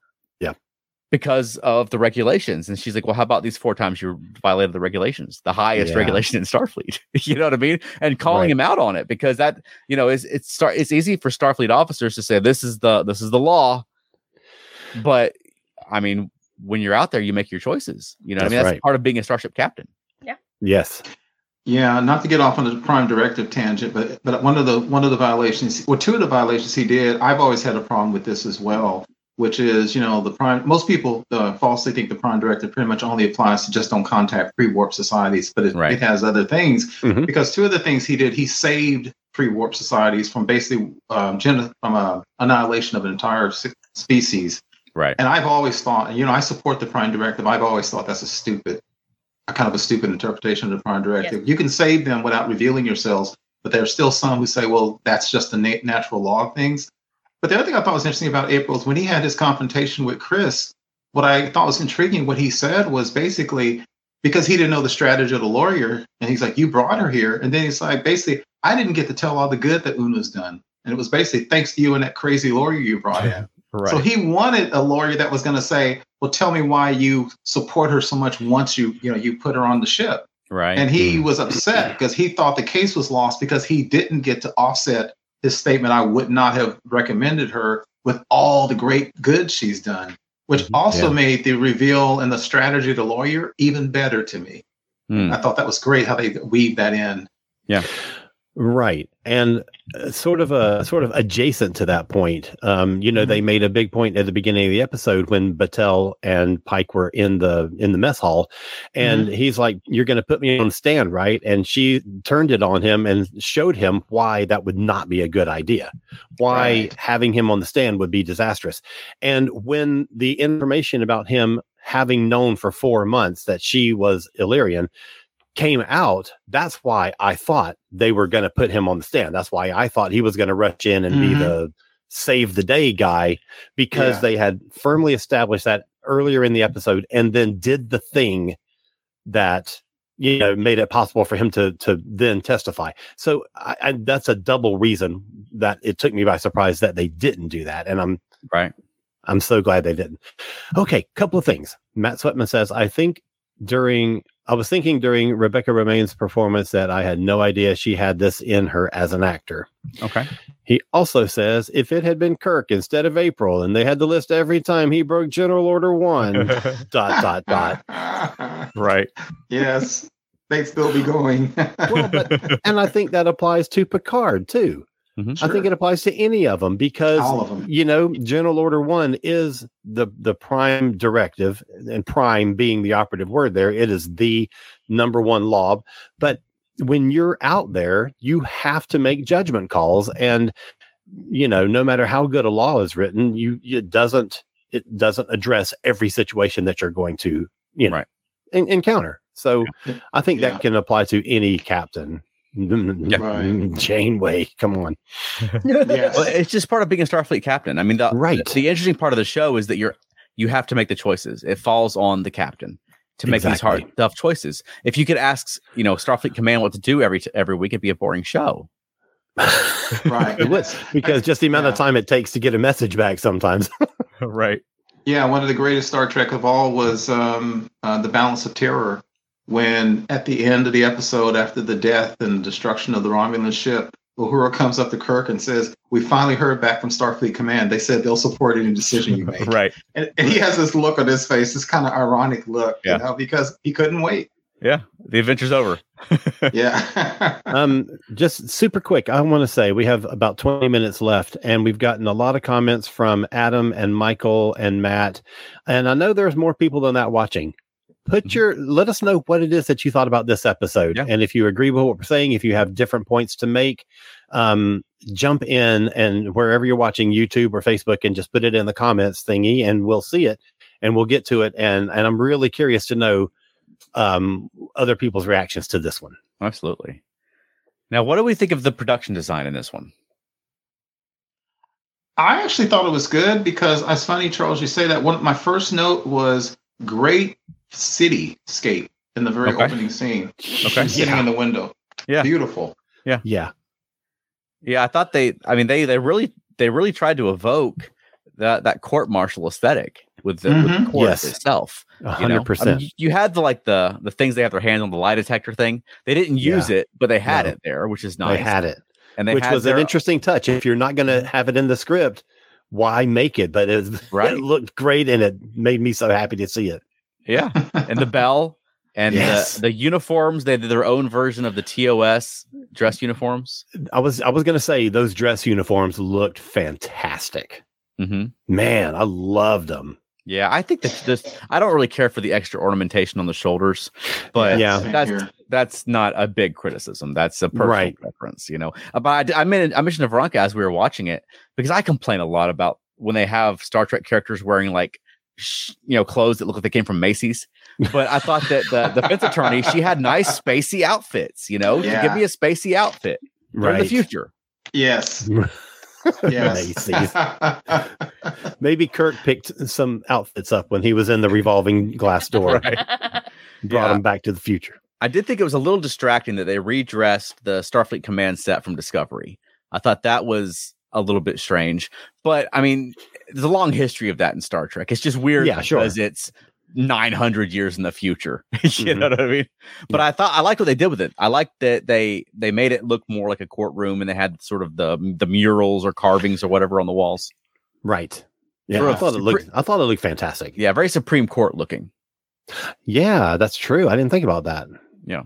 Yeah. Because of the regulations. And she's like, Well, how about these four times you violated the regulations? The highest Yeah. regulation in Starfleet. *laughs* you know what I mean? And calling Right. him out on it because that, you know, is it's start it's easy for Starfleet officers to say this is the this is the law. But I mean, when you're out there, you make your choices. You know, what I That's mean, that's right. part of being a starship captain. Yeah. Yes. Yeah, not to get off on the prime directive tangent, but but one of the one of the violations, well, two of the violations he did, I've always had a problem with this as well, which is you know the prime. Most people uh, falsely think the prime directive pretty much only applies to just don't contact pre-warp societies, but it, Right. it has other things. Mhm. Because two of the things he did, he saved pre-warp societies from basically um, gen- from uh, annihilation of an entire species. Right. And I've always thought, you know, I support the prime directive. I've always thought that's a stupid, a kind of a stupid interpretation of the prime directive. You can save them without revealing yourselves, but there are still some who say, well, that's just the na- natural law of things. But the other thing I thought was interesting about April is when he had his confrontation with Chris, what I thought was intriguing, what he said was basically because he didn't know the strategy of the lawyer, and he's like, you brought her here. And then he's like, basically, I didn't get to tell all the good that Una's done. And it was basically thanks to you and that crazy lawyer you brought in. *laughs* Right. So he wanted a lawyer that was going to say, "Well, tell me why you support her so much once you, you know, you put her on the ship." Right. And he mm. was upset because he thought the case was lost because he didn't get to offset his statement. I would not have recommended her with all the great good she's done, which Mm-hmm. also Yeah. made the reveal and the strategy of the lawyer even better to me. Hmm. I thought that was great how they weave that in. Right. And uh, sort of a sort of adjacent to that point, um, you know, they made a big point at the beginning of the episode when Batel and Pike were in the in the mess hall, and he's like, "You're going to put me on stand, right?" And she turned it on him and showed him why that would not be a good idea, why Right. having him on the stand would be disastrous. And when the information about him having known for four months that she was Illyrian came out, that's why I thought they were going to put him on the stand. That's why I thought he was going to rush in and be Mhm. the save the day guy because Yeah. they had firmly established that earlier in the episode and then did the thing that you know made it possible for him to to then testify. So I, I, that's a double reason that it took me by surprise that they didn't do that and I'm Right. I'm so glad they didn't. Okay, couple of things. Matt Sweatman says, I think during, I was thinking during Rebecca Romijn's performance that I had no idea she had this in her as an actor. Okay. He also says, if it had been Kirk instead of April and they had the list every time he broke General Order One, *laughs* dot, dot, dot. *laughs* Right. yes, they'd still be going. Well, but, and I think that applies to Picard too. Mhm. I think it applies to any of them because all of them. you know general order one is the the prime directive and prime being the operative word there it is the number one law but when you're out there you have to make judgment calls and you know no matter how good a law is written you it doesn't it doesn't address every situation that you're going to you know Right. en- encounter so Yeah. i think Yeah. that can apply to any captain *laughs* Right. *laughs* janeway come on Yes. Well, it's just part of being a Starfleet captain. I mean, the, Right. The interesting part of the show is that you're you have to make the choices. It falls on the captain to make these hard, tough choices. If you could ask, you know, Starfleet Command what to do every every week, it'd be a boring show. *laughs* Right. It would, because just the amount of time it takes to get a message back sometimes. right. Yeah, one of the greatest Star Trek of all was um, uh, the Balance of Terror, when at the end of the episode, after the death and destruction of the Romulan ship, Uhura comes up to Kirk and says, "We finally heard back from Starfleet Command. They said they'll support any decision you make." Right. and, and he has this look on his face, this kind of ironic look, Yeah. you know, because he couldn't wait. Yeah. The adventure's over. *laughs* Yeah. *laughs* um, just super quick, I want to say we have about 20 minutes left, and we've gotten a lot of comments from Adam and Michael and Matt. And I know there's more people than that watching. Put Mhm. your let us know what it is that you thought about this episode. Yeah. And if you agree with what we're saying, if you have different points to make, um, jump in and wherever you're watching YouTube or Facebook and just put it in the comments thingy and we'll see it and we'll get to it. And and I'm really curious to know um other people's reactions to this one. Absolutely. Now, what do we think of the production design in this one? I actually thought it was good because it's funny, Charles, you say that. One my first note was great cityscape in the very Okay. opening scene. Okay. Sitting in the window. Yeah. Beautiful. Yeah. Yeah, Yeah. I thought they. I mean, they they really they really tried to evoke that that court martial aesthetic with the, with the Mhm. court Yes. itself. A you know? I mean, percent. you- you had the like the the things they have their hands on the lie detector thing. They didn't use it, but they had No. it there, which is nice. They had it. and they which had was their, an interesting touch. If you're not going to have it in the script, why make it? But it, *laughs* Right. it looked great, and it made me so happy to see it. Yeah, and the *laughs* bell and Yes. the the uniforms. They did their own version of the TOS dress uniforms. I was I was going to say those dress uniforms looked fantastic. hmm Man, I loved them. Yeah, I think that this. I don't really care for the extra ornamentation on the shoulders, but Yeah. that's here. that's not a big criticism. That's a personal Right. preference, you know. Uh, But I, d- I mean, I mentioned to Veronica as we were watching it because I complain a lot about when they have Star Trek characters wearing like, sh- you know, clothes that look like they came from Macy's. But I thought that the the defense attorney she had nice spacey outfits. You know, Yeah. give me a spacey outfit right. for the future. Yes. *laughs* Yes. *laughs* Maybe Kirk picked some outfits up when he was in the revolving glass door, Right. *laughs* brought Yeah. him back to the future. I did think it was a little distracting that they redressed the Starfleet command set from Discovery. I thought that was a little bit strange, but I mean, there's a long history of that in Star Trek. It's just weird Yeah, sure. because it's 900 years in the future. *laughs* you Mhm. know what I mean? But I thought I liked what they did with it. I liked that they they made it look more like a courtroom and they had sort of the the murals or carvings or whatever on the walls. Right. Yeah, For I thought it looked. I thought it looked fantastic. Yeah, very Supreme Court looking. Yeah, that's true. I didn't think about that. Yeah.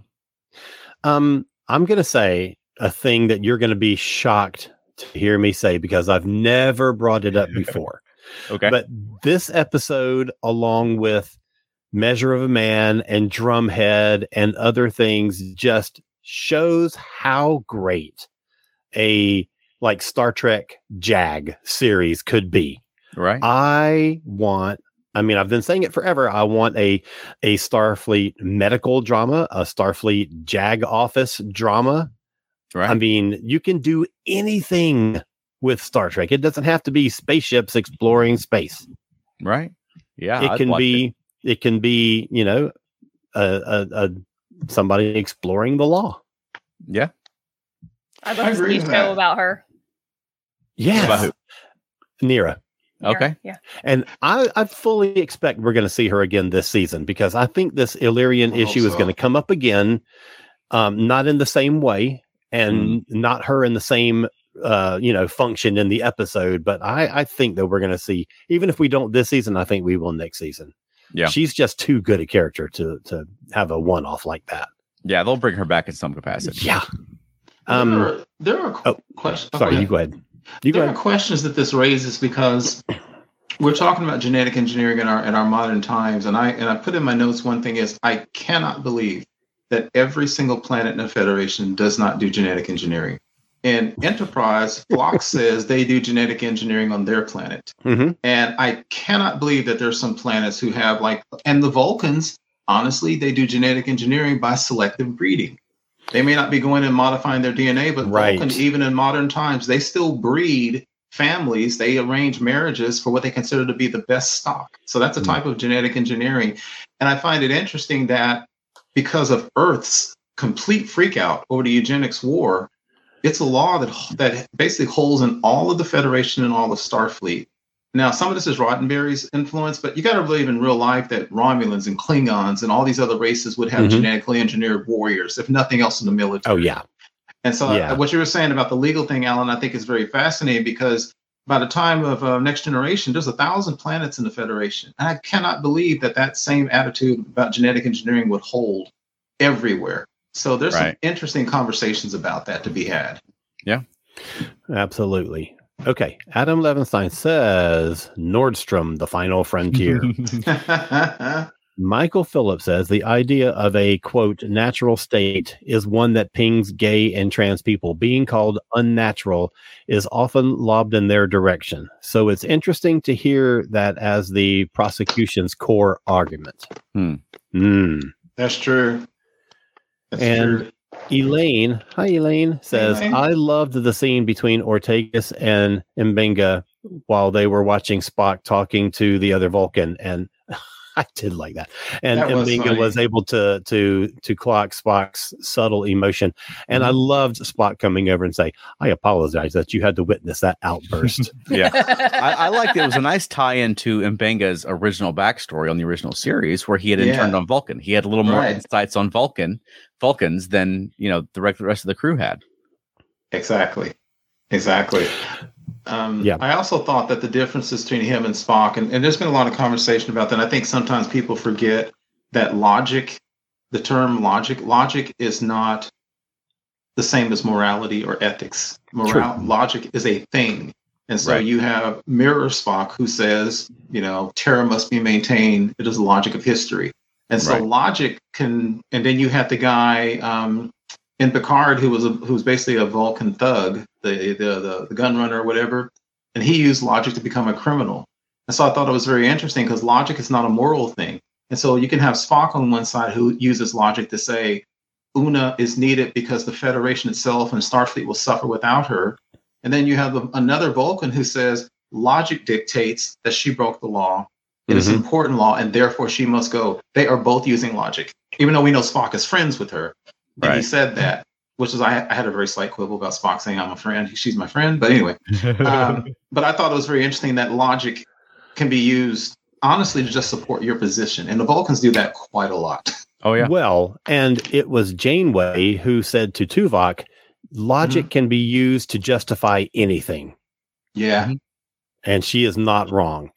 Um, I'm gonna say a thing that you're gonna be shocked to hear me say because I've never brought it up *laughs* before. Okay. But this episode, along with Measure of a Man and Drumhead and other things, just shows how great a like Star Trek JAG series could be. right. I want I mean I've been saying it forever. I want a a Starfleet medical drama, a Starfleet JAG office drama. Right. I mean, you can do anything with Star Trek. It doesn't have to be spaceships exploring space. right. Yeah. it I'd can be it. can be, you know, a, a, a somebody exploring the law. Yeah. I'd I love to see a show about her. Yeah. About who? Neera. Okay. Yeah. And I, I fully expect we're going to see her again this season because I think this Illyrian I hope issue is going to come up again, um, not in the same way and Mm-hmm. not her in the same, uh, you know, function in the episode. But I, I think that we're going to see, even if we don't this season, I think we will next season. Yeah. She's just too good a character to to have a one off like that. Yeah, they'll bring her back in some capacity. Yeah. there Um, are, there are oh, questions. sorry, you go ahead. You go there are questions that this raises because we're talking about genetic engineering in our in our modern times, and I and I put in my notes one thing is I cannot believe that every single planet in the Federation does not do genetic engineering. In Enterprise, Phlox *laughs* says they do genetic engineering on their planet. Mhm. And I cannot believe that there's some planets who have like, and the Vulcans, honestly, they do genetic engineering by selective breeding. They may not be going and modifying their DNA, but Right. Vulcan, even in modern times, they still breed families. They arrange marriages for what they consider to be the best stock. So that's a Mm. type of genetic engineering. And I find it interesting that because of Earth's complete freakout over the eugenics war, it's a law that that basically holds in all of the Federation and all of Starfleet. Now, some of this is Roddenberry's influence, but you got to believe in real life that Romulans and Klingons and all these other races would have Mhm. genetically engineered warriors, if nothing else in the military. Oh yeah. And so, uh, Yeah. what you were saying about the legal thing, Alan, I think is very fascinating because by the time of uh, Next Generation, there's a thousand planets in the Federation. And I cannot believe that that same attitude about genetic engineering would hold everywhere. So, there's some interesting conversations about that to be had. Yeah, absolutely. Okay. Adam Levinstein says Nordstrom, the final frontier. *laughs* *laughs* Michael Phillips says the idea of a quote natural state is one that pings gay and trans people. Being called unnatural is often lobbed in their direction. So it's interesting to hear that as the prosecution's core argument. Hmm. Hmm. That's true. That's And- true. Elaine, hi Elaine, says Elaine. I loved the scene between Ortegas and Mbenga while they were watching Spock talking to the other Vulcan, and *laughs* I did like that. And That was Mbenga funny. was able to to to clock Spock's subtle emotion, and I Mm-hmm. loved Spock coming over and say, "I apologize that you had to witness that outburst." *laughs* yeah. I, I liked it. It was a *laughs* nice tie-in to Mbenga's original backstory on the original series, where he had Yeah. interned on Vulcan. He had a little more Right. insights on Vulcan, Vulcans than you know the rest of the crew had. Exactly. Exactly. Um, Yeah. I also thought that the differences between him and Spock, and, and there's been a lot of conversation about that. I think sometimes people forget that logic, the term logic, logic is not the same as morality or ethics. Moral, logic is a thing. And so Right. you have Mirror Spock who says, you know, terror must be maintained. It is the logic of history. And so Right. logic can, and then you had the guy, um, in Picard, who was a, who was basically a Vulcan thug, the, the the the gun runner or whatever, and he used logic to become a criminal. And so I thought it was very interesting because logic is not a moral thing. And so you can have Spock on one side who uses logic to say Una is needed because the Federation itself and Starfleet will suffer without her. And then you have another Vulcan who says logic dictates that she broke the law. It is Mhm. an important law, and therefore she must go. They are both using logic, even though we know Spock is friends with her. And he said that, which is I, I had a very slight quibble about Spock saying I'm a friend. She's my friend, but anyway. Um, *laughs* but I thought it was very interesting that logic can be used honestly to just support your position, and the Vulcans do that quite a lot. oh yeah, Well, and it was Janeway who said to Tuvok, "Logic Mm-hmm. can be used to justify anything." Yeah, and she is not wrong.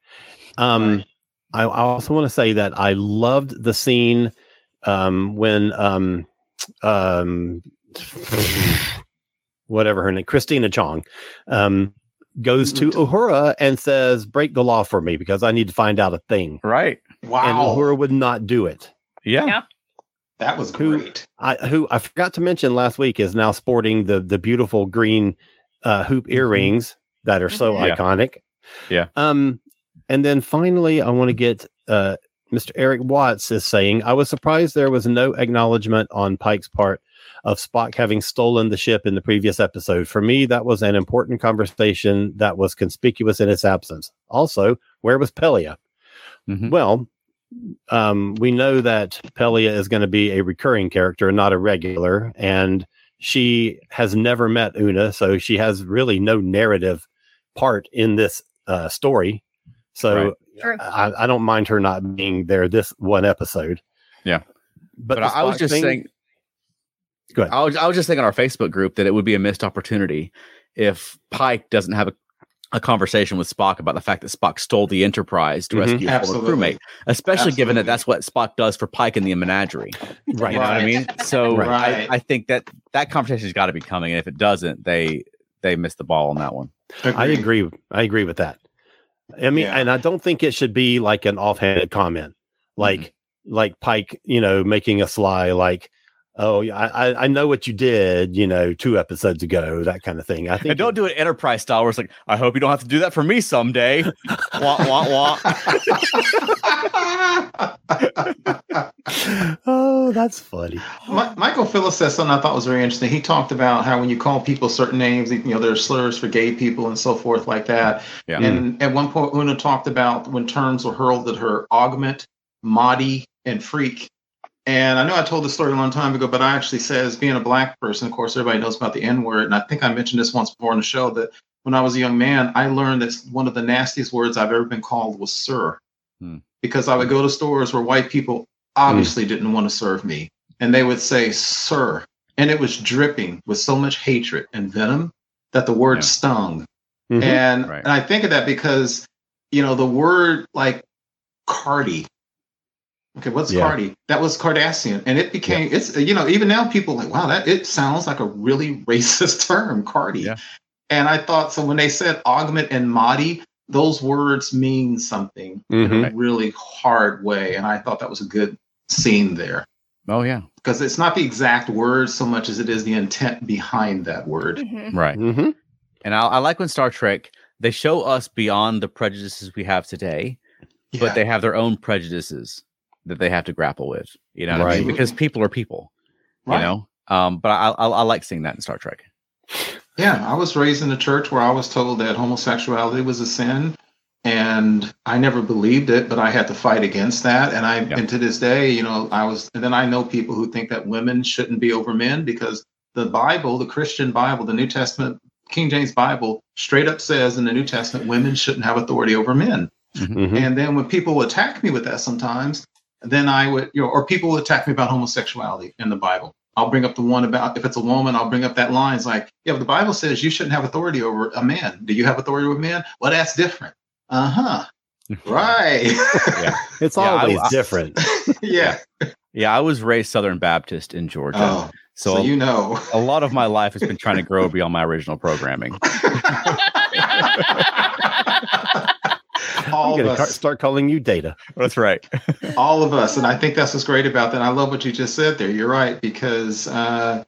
Um, Right. I, I also want to say that I loved the scene um, when um, um, whatever her name, Christina Chong, um, goes to Uhura and says, "Break the law for me because I need to find out a thing." right. And wow, Uhura would not do it. Yeah. Yeah. that was Who- great. I who I forgot to mention last week is now sporting the the beautiful green uh, hoop earrings that are so Yeah. iconic. Yeah. Um, and then finally, I want to get uh, Mr. Eric Watts is saying I was surprised there was no acknowledgement on Pike's part of Spock having stolen the ship in the previous episode. For me, that was an important conversation that was conspicuous in its absence. Also, where was Pelia? Mhm. Well, um, we know that Pelia is going to be a recurring character, and not a regular, and she has never met Una, so she has really no narrative part in this uh, story. So Right. I, I don't mind her not being there this one episode. Yeah. but, But, I, I was just thing- saying. Go ahead. I was I was just thinking on our Facebook group that it would be a missed opportunity if Pike doesn't have a, a conversation with Spock about the fact that Spock stole the Enterprise to Mhm. rescue a former crewmate, especially given that that's what Spock does for Pike in the menagerie. *laughs* right. You know what I mean? So Right. I, I think that that conversation's got to be coming, and if it doesn't, they they missed the ball on that one. I agree. I agree with that. I mean, Yeah. and I don't think it should be like an offhanded comment, like Mm-hmm. like Pike, you know, making a sly, like, "Oh, yeah, I I- I know what you did, you know, two episodes ago," that kind of thing. I think And don't do it Enterprise style, where it's like, I hope you don't have to do that for me someday. wah, wah, wah. *laughs* oh, that's funny. Mi- Michael Phillips said something I thought was very interesting. He talked about how when you call people certain names, you know, there are slurs for gay people and so forth like that. Yeah. And mm. at one point, Una talked about when terms were hurled at her augment, Mahdi, and freak. And I know I told this story a long time ago, but I actually says being a black person, of course, everybody knows about the N word. And I think I mentioned this once before on the show that when I was a young man, I learned that one of the nastiest words I've ever been called was sir. Hmm. Because I would go to stores where white people obviously didn't want to serve me. And they would say, sir. And it was dripping with so much hatred and venom that the word Yeah. stung. Mhm. And, Right. and I think of that because, you know, the word like Cardi. Okay, what's Yeah. Cardi? That was Cardassian. And it became, it's, you know, even now people are like, wow, that it sounds like a really *laughs* racist term, Cardi. Yeah. And I thought, so when they said augment and Mahdi, those words mean something in Mhm. a really hard way. And I thought that was a good scene there Oh yeah. because it's not the exact word so much as it is the intent behind that word. Mhm. Right. Mhm. And I, I like when Star Trek they show us beyond the prejudices we have today, Yeah. but they have their own prejudices that they have to grapple with. You know, what I mean? Right. because people are people. Right. You know, um, but I, I I like seeing that in Star Trek. Yeah, I was raised in a church where I was told that homosexuality was a sin, and I never believed it, but I had to fight against that. And I, Yeah. and to this day, you know, I was, and then I know people who think that women shouldn't be over men because the Bible, the Christian Bible, the New Testament, King James Bible, straight up says in the New Testament, women shouldn't have authority over men. Mhm. And then when people attack me with that sometimes, then I would, you know, or people would attack me about homosexuality in the Bible. I'll bring up the one about if it's a woman, I'll bring up that line. It's like, yeah, but the Bible says you shouldn't have authority over a man. Do you have authority over men? Well, that's different. Uh huh. *laughs* Right. Yeah. *laughs* It's Yeah, always I- different. *laughs* yeah. Yeah, I was raised Southern Baptist in Georgia, Oh, so, so, you know. a lot of my life has been trying to grow beyond my original programming. All I'm of gonna us. start calling you Data. That's right. *laughs* all of us and i think that's what's great about that i love what you just said there you're right because uh,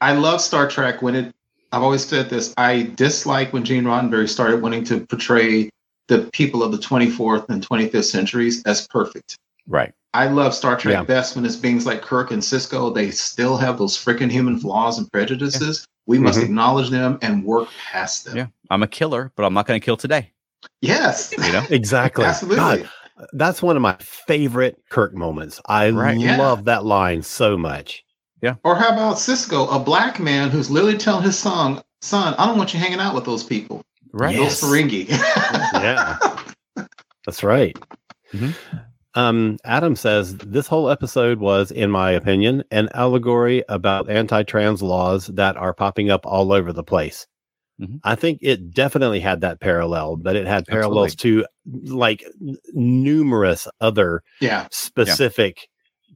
i love star trek when it i've always said this i dislike when gene roddenberry started wanting to portray the people of the 24th and 25th centuries as perfect Right. i love star trek Yeah. best when it's beings like kirk and sisko they still have those freaking human flaws and prejudices we must Mhm. acknowledge them and work past them Yeah. I'm a killer, but I'm not going to kill today. Yes You know. *laughs* Exactly. absolutely God, that's one of my favorite Kirk moments. I Right. Yeah. love that line so much. Yeah. Or how about Sisko, a black man who's literally telling his son, son, I don't want you hanging out with those people. Right. Yes. Those Ferengi. *laughs* Yeah. That's right. Mhm. Um, Adam says this whole episode was, in my opinion, an allegory about anti-trans laws that are popping up all over the place. Mhm. I think it definitely had that parallel, but it had parallels to like n- numerous other yeah. specific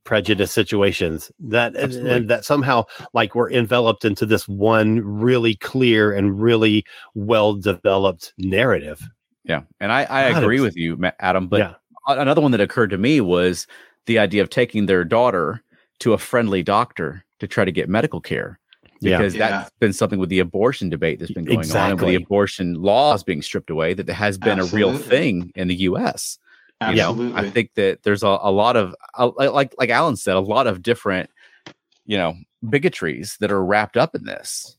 prejudice situations that and, and that somehow like were enveloped into this one really clear and really well developed narrative. Yeah. And I, I God, agree with you, Adam. But yeah. another one that occurred to me was the idea of taking their daughter to a friendly doctor to try to get medical care. Yeah. Because Yeah. that's been something with the abortion debate that's been going on, and with the abortion laws being stripped away, that there has been a real thing in the U.S. You know, Absolutely. I think that there's a, a lot of uh, like like Alan said, a lot of different, you know, bigotries that are wrapped up in this.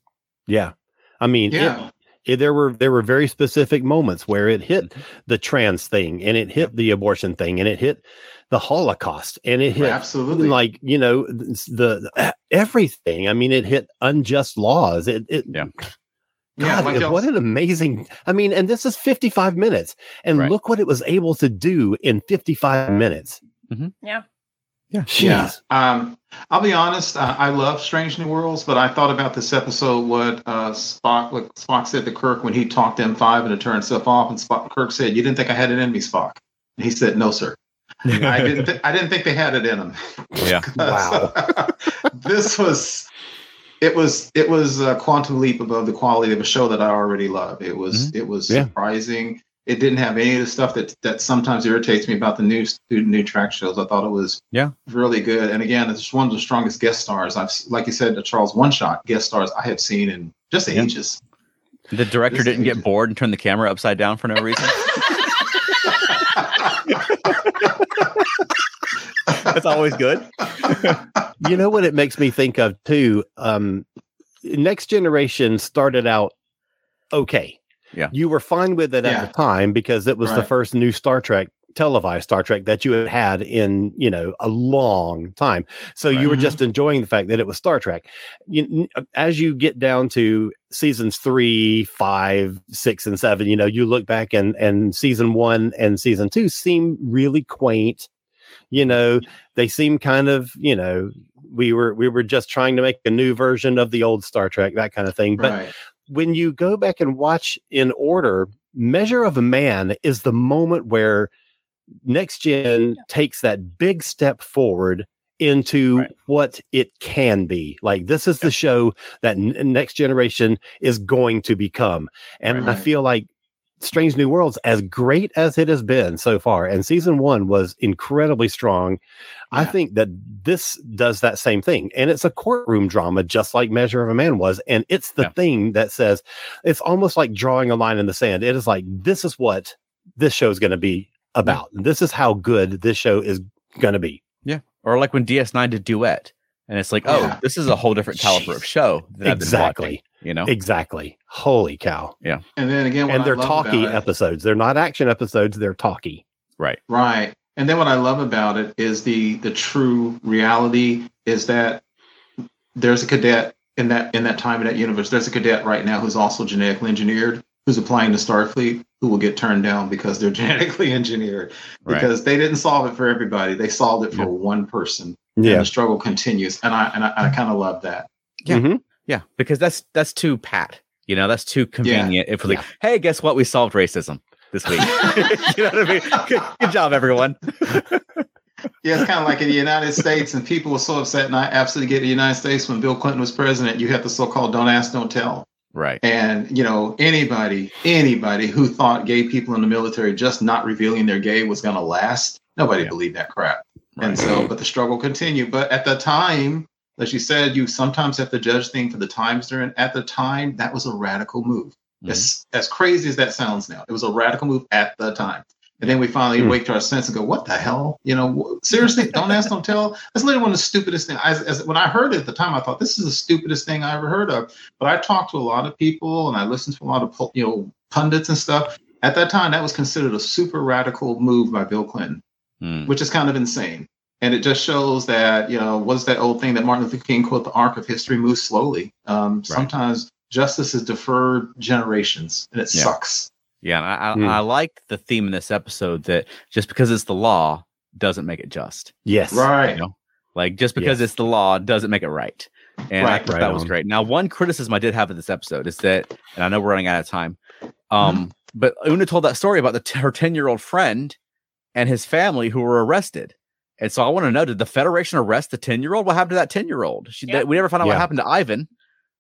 Yeah. I mean, it- yeah. It- there were there were very specific moments where it hit mm-hmm. the trans thing and it hit the abortion thing and it hit the Holocaust and it hit Absolutely. like you know the, the eh, everything. I mean, it hit unjust laws. It, it Yeah. Yeah, God, like y'all- what an amazing! I mean, and this is fifty-five minutes, and Right. look what it was able to do in fifty-five minutes. Mm-hmm. Yeah. Jeez. Yeah. Um, I'll be honest. Uh, I love Strange New Worlds, but I thought about this episode. What uh, Spock, what Spock said to Kirk when he talked to M5 and it turned stuff off, and Spock, Kirk said, "You didn't think I had it in me, Spock?" And he said, "No, sir. *laughs* I didn't. Th- I didn't think they had it in them." Yeah. *laughs* Wow. *laughs* this was. It was it was a quantum leap above the quality of a show that I already love. It was it was Yeah. surprising. It didn't have any of the stuff that that sometimes irritates me about the new new Trek shows. I thought it was Yeah. really good. And again, it's one of the strongest guest stars I've like you said, the Charles One Shot guest stars I have seen in just Yeah. ages. The director This didn't get bored and turn the camera upside down for no reason. *laughs* That's always good. *laughs* you know what it makes me think of too um next generation started out okay Yeah. you were fine with it Yeah. at the time because it was the first new star trek televised Star Trek that you had had in you know a long time. So you were Right. just enjoying the fact that it was Star Trek. You, as you get down to seasons three, five, six, and seven, you know you look back and and season one and season two seem really quaint. You know they seem kind of you know we were we were just trying to make a new version of the old Star Trek that kind of thing. But right. When you go back and watch in order, Measure of a Man is the moment where Next Gen takes that big step forward into Right. what it can be. Like this is the show that N- Next Generation is going to become. And I feel like Strange New Worlds, as great as it has been so far, and season one was incredibly strong. I think that this does that same thing. And it's a courtroom drama, just like Measure of a Man was. And it's the Yeah. thing that says it's almost like drawing a line in the sand. It is like, this is what this show is going to be about. This is how good this show is going to be. Yeah. Or like when DS9 did Duet, and it's like, oh, Yeah. this is a whole different caliber of show. That I've been Exactly. watching, you know, Exactly. Holy cow. Yeah. And then again, what and they're love talky about it- episodes. They're not action episodes, they're talky. right? Right. And then what I love about it is the the true reality is that there's a cadet in that in that time in that universe. There's a cadet right now who's also genetically engineered, who's applying to Starfleet, who will get turned down because they're *laughs* genetically engineered. Right. Because they didn't solve it for everybody. They solved it for Yeah. one person. And Yeah. the struggle continues. And I and I, I kind of love that. Yeah. Mhm. Yeah, because that's that's too pat. You know, that's too convenient. If we're like, hey, guess what? We solved racism this week. *laughs* *laughs* you know what I mean? Good, good job, everyone. *laughs* Yeah, it's kind of like in the United States, and people were so upset, and I absolutely get the United States when Bill Clinton was president. You had the so-called "don't ask, don't tell." Right. And you know, anybody, anybody who thought gay people in the military just not revealing their gay was going to last, nobody Yeah. believed that crap. Right. And so, but the struggle continued. But at the time, as you said, you sometimes have to judge things for the times they're in. At the time, that was a radical move. Mhm. As as crazy as that sounds now, it was a radical move at the time. And then we finally Hmm. wake to our sense and go, "What the hell? You know, seriously? Don't ask, don't tell." That's literally one of the stupidest things. As, as when I heard it at the time, I thought this is the stupidest thing I ever heard of. But I talked to a lot of people and I listened to a lot of you know pundits and stuff. At that time, that was considered a super radical move by Bill Clinton Mm. which is kind of insane. And it just shows that, you know, what's that old thing that Martin Luther King quote, the arc of history moves slowly. Um, Sometimes justice is deferred generations and it Yeah. sucks. Yeah, and I, I, Hmm. I like the theme in this episode that just because it's the law doesn't make it just. Yes. Right. You know, like just because Yes. it's the law doesn't make it right. And I Right. thought Right that was on. great. Now, one criticism I did have of this episode is that, and I know we're running out of time, um, but Una told that story about the t- her ten year old friend and his family who were arrested. And so I want to know: Did the Federation arrest the ten year old? What happened to that ten year old? Yeah. we never found out what happened to Ivan.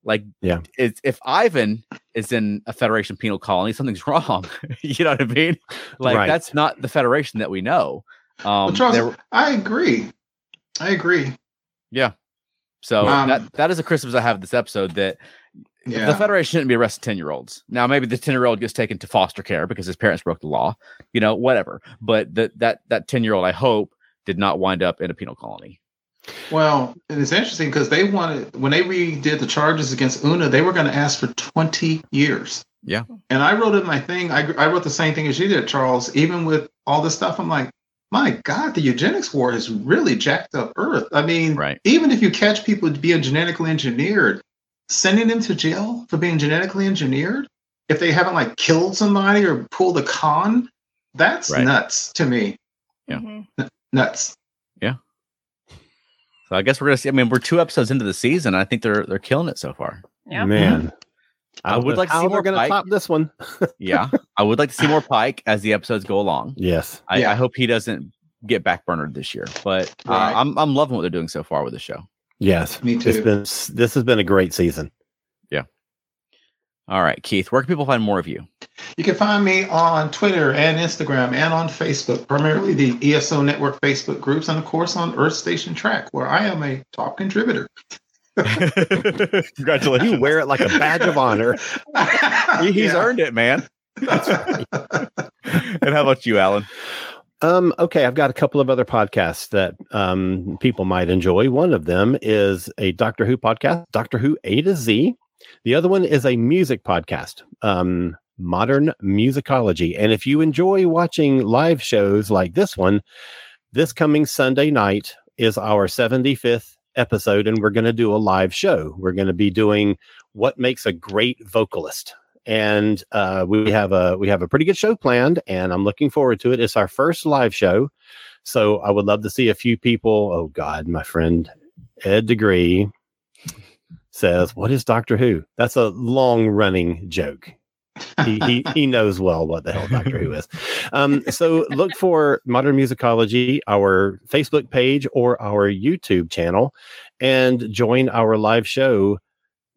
Like, Yeah. it's, if Ivan is in a Federation penal colony, something's *laughs* wrong. you know what I mean? Like Right. that's not the Federation that we know. Um, Well, Charles, there- I agree. I agree. Yeah. So Um, that that is a criticism I have this episode that Yeah. the Federation shouldn't be arresting ten year olds. Now maybe the ten year old gets taken to foster care because his parents broke the law, you know, whatever. But that that that ten year old, I hope, did not wind up in a penal colony. Well, and it's interesting because they wanted when they redid the charges against Una, they were going to ask for 20 years. Yeah. And I wrote in my thing, I, I wrote the same thing as you did, Charles. Even with all this stuff, I'm like, my God, the eugenics war has really jacked up Earth. I mean, Right. even if you catch people being genetically engineered, sending them to jail for being genetically engineered, if they haven't like killed somebody or pulled a con, that's Right. nuts to me. Yeah. Mhm. Nuts. Yeah so I guess we're gonna see. I mean, we're two episodes into the season. I think they're they're killing it so far. Yeah. Man. I would like to see how more they're going Pike. to top this one. *laughs* Yeah, I would like to see more Pike as the episodes go along. Yes. I, Yeah. I hope he doesn't get backburnered this year. But uh, Right. I'm I'm loving what they're doing so far with the show. Yes. Me It's too. been this has been a great season. Yeah. All right, Keith, where can people find more of you? You can find me on Twitter and Instagram and on Facebook, primarily the ESO Network Facebook groups, and of course on Earth Station Trek, where I am a top contributor. *laughs* Congratulations. You wear it like a badge of honor. He's Yeah. earned it, man. *laughs* and how about you, Alan? Um, okay, I've got a couple of other podcasts that um, people might enjoy. One of them is a Doctor Who podcast, Doctor Who A to Z. The other one is a music podcast. Um, Modern Musicology. And if you enjoy watching live shows like this one, this coming Sunday night is our 75th episode, and we're going to do a live show. We're going to be doing what makes a great vocalist. And uh, we have a we have a pretty good show planned, and I'm looking forward to it. It's our first live show, so I would love to see a few people. Oh God, my friend Ed Degree says, "What is Doctor Who?" That's a long running joke. he, he he knows well what the hell Doctor Who is. Um, so look for Modern Musicology, our Facebook page or our YouTube channel, and join our live show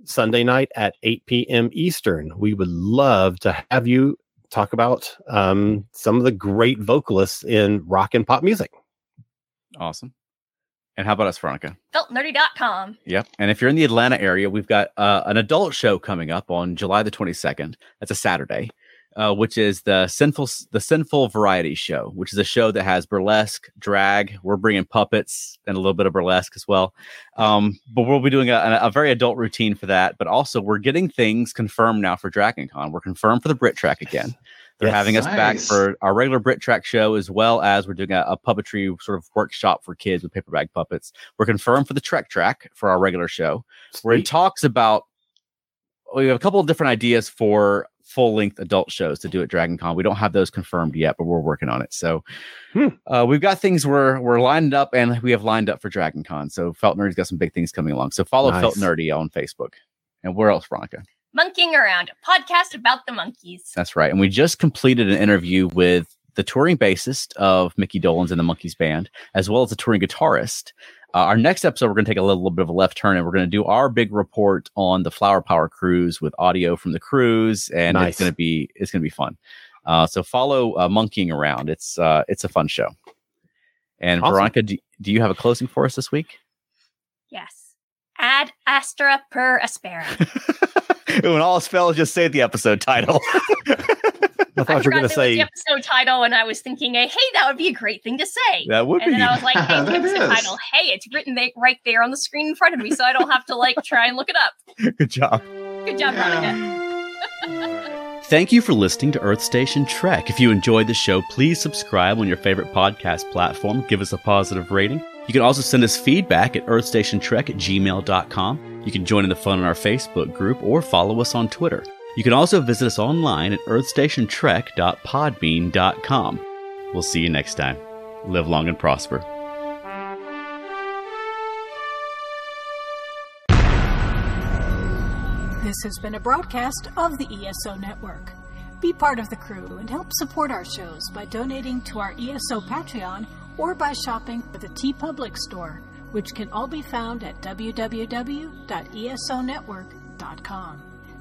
Sunday night at 8 p.m. Eastern. We would love to have you talk about um, some of the great vocalists in rock and pop music. Awesome. And how about us, Veronica? Feltnerdy.com. Yep. And if you're in the Atlanta area, we've got uh, an adult show coming up on July the 22nd. That's a Saturday, uh, which is the sinful the sinful variety show, which is a show that has burlesque, drag. We're bringing puppets and a little bit of burlesque as well. Um, but we'll be doing a, a very adult routine for that. But also, we're getting things confirmed now for DragonCon. We're confirmed for the Brit Track again. They're having us back for our regular Brit Track show, as well as we're doing a, a puppetry sort of workshop for kids with paper bag puppets. We're confirmed for the Trek Track for our regular show. We're in talks about. We have a couple of different ideas for full length adult shows to do at Dragon Con. We don't have those confirmed yet, but we're working on it. So Hmm. uh, we've got things we're we're lined up and we have lined up for Dragon Con. So Felt Nerdy's got some big things coming along. So follow Felt Nerdy on Facebook. And where else, Veronica? Monkeying Around, a podcast about the Monkees. That's right. And we just completed an interview with the touring bassist of Micky Dolenz and the Monkees Band, as well as the touring guitarist. Uh, our next episode, we're going to take a little, bit of a left turn and we're going to do our big report on the Flower Power cruise with audio from the cruise, and Nice. it's going to be it's going to be fun. Uh, so follow uh, Monkeying Around. It's uh, it's a fun show. And Awesome. Veronica, do, do you have a closing for us this week? Yes. Ad astra per aspera. *laughs* when all is fell, just say the episode title. *laughs* I thought you were forgot going to that was say the episode title, and I was thinking, hey, that would be a great thing to say. that would and be. then I was like, *laughs* hey, That episode is. title. Hey, it's written right there on the screen in front of me, so I don't have to like try and look it up. *laughs* Good job. Good job, Veronica. *laughs* Thank you for listening to Earth Station Trek. If you enjoyed the show, please subscribe on your favorite podcast platform. Give us a positive rating. You can also send us feedback at earthstationtrek at gmail.com. You can join in the fun on our Facebook group or follow us on Twitter. You can also visit us online at earthstationtrek.podbean.com. We'll see you next time. Live long and prosper. This has been a broadcast of the ESO Network. Be part of the crew and help support our shows by donating to our ESO Patreon or by shopping at the TeePublic store, which can all be found at www.esonetwork.com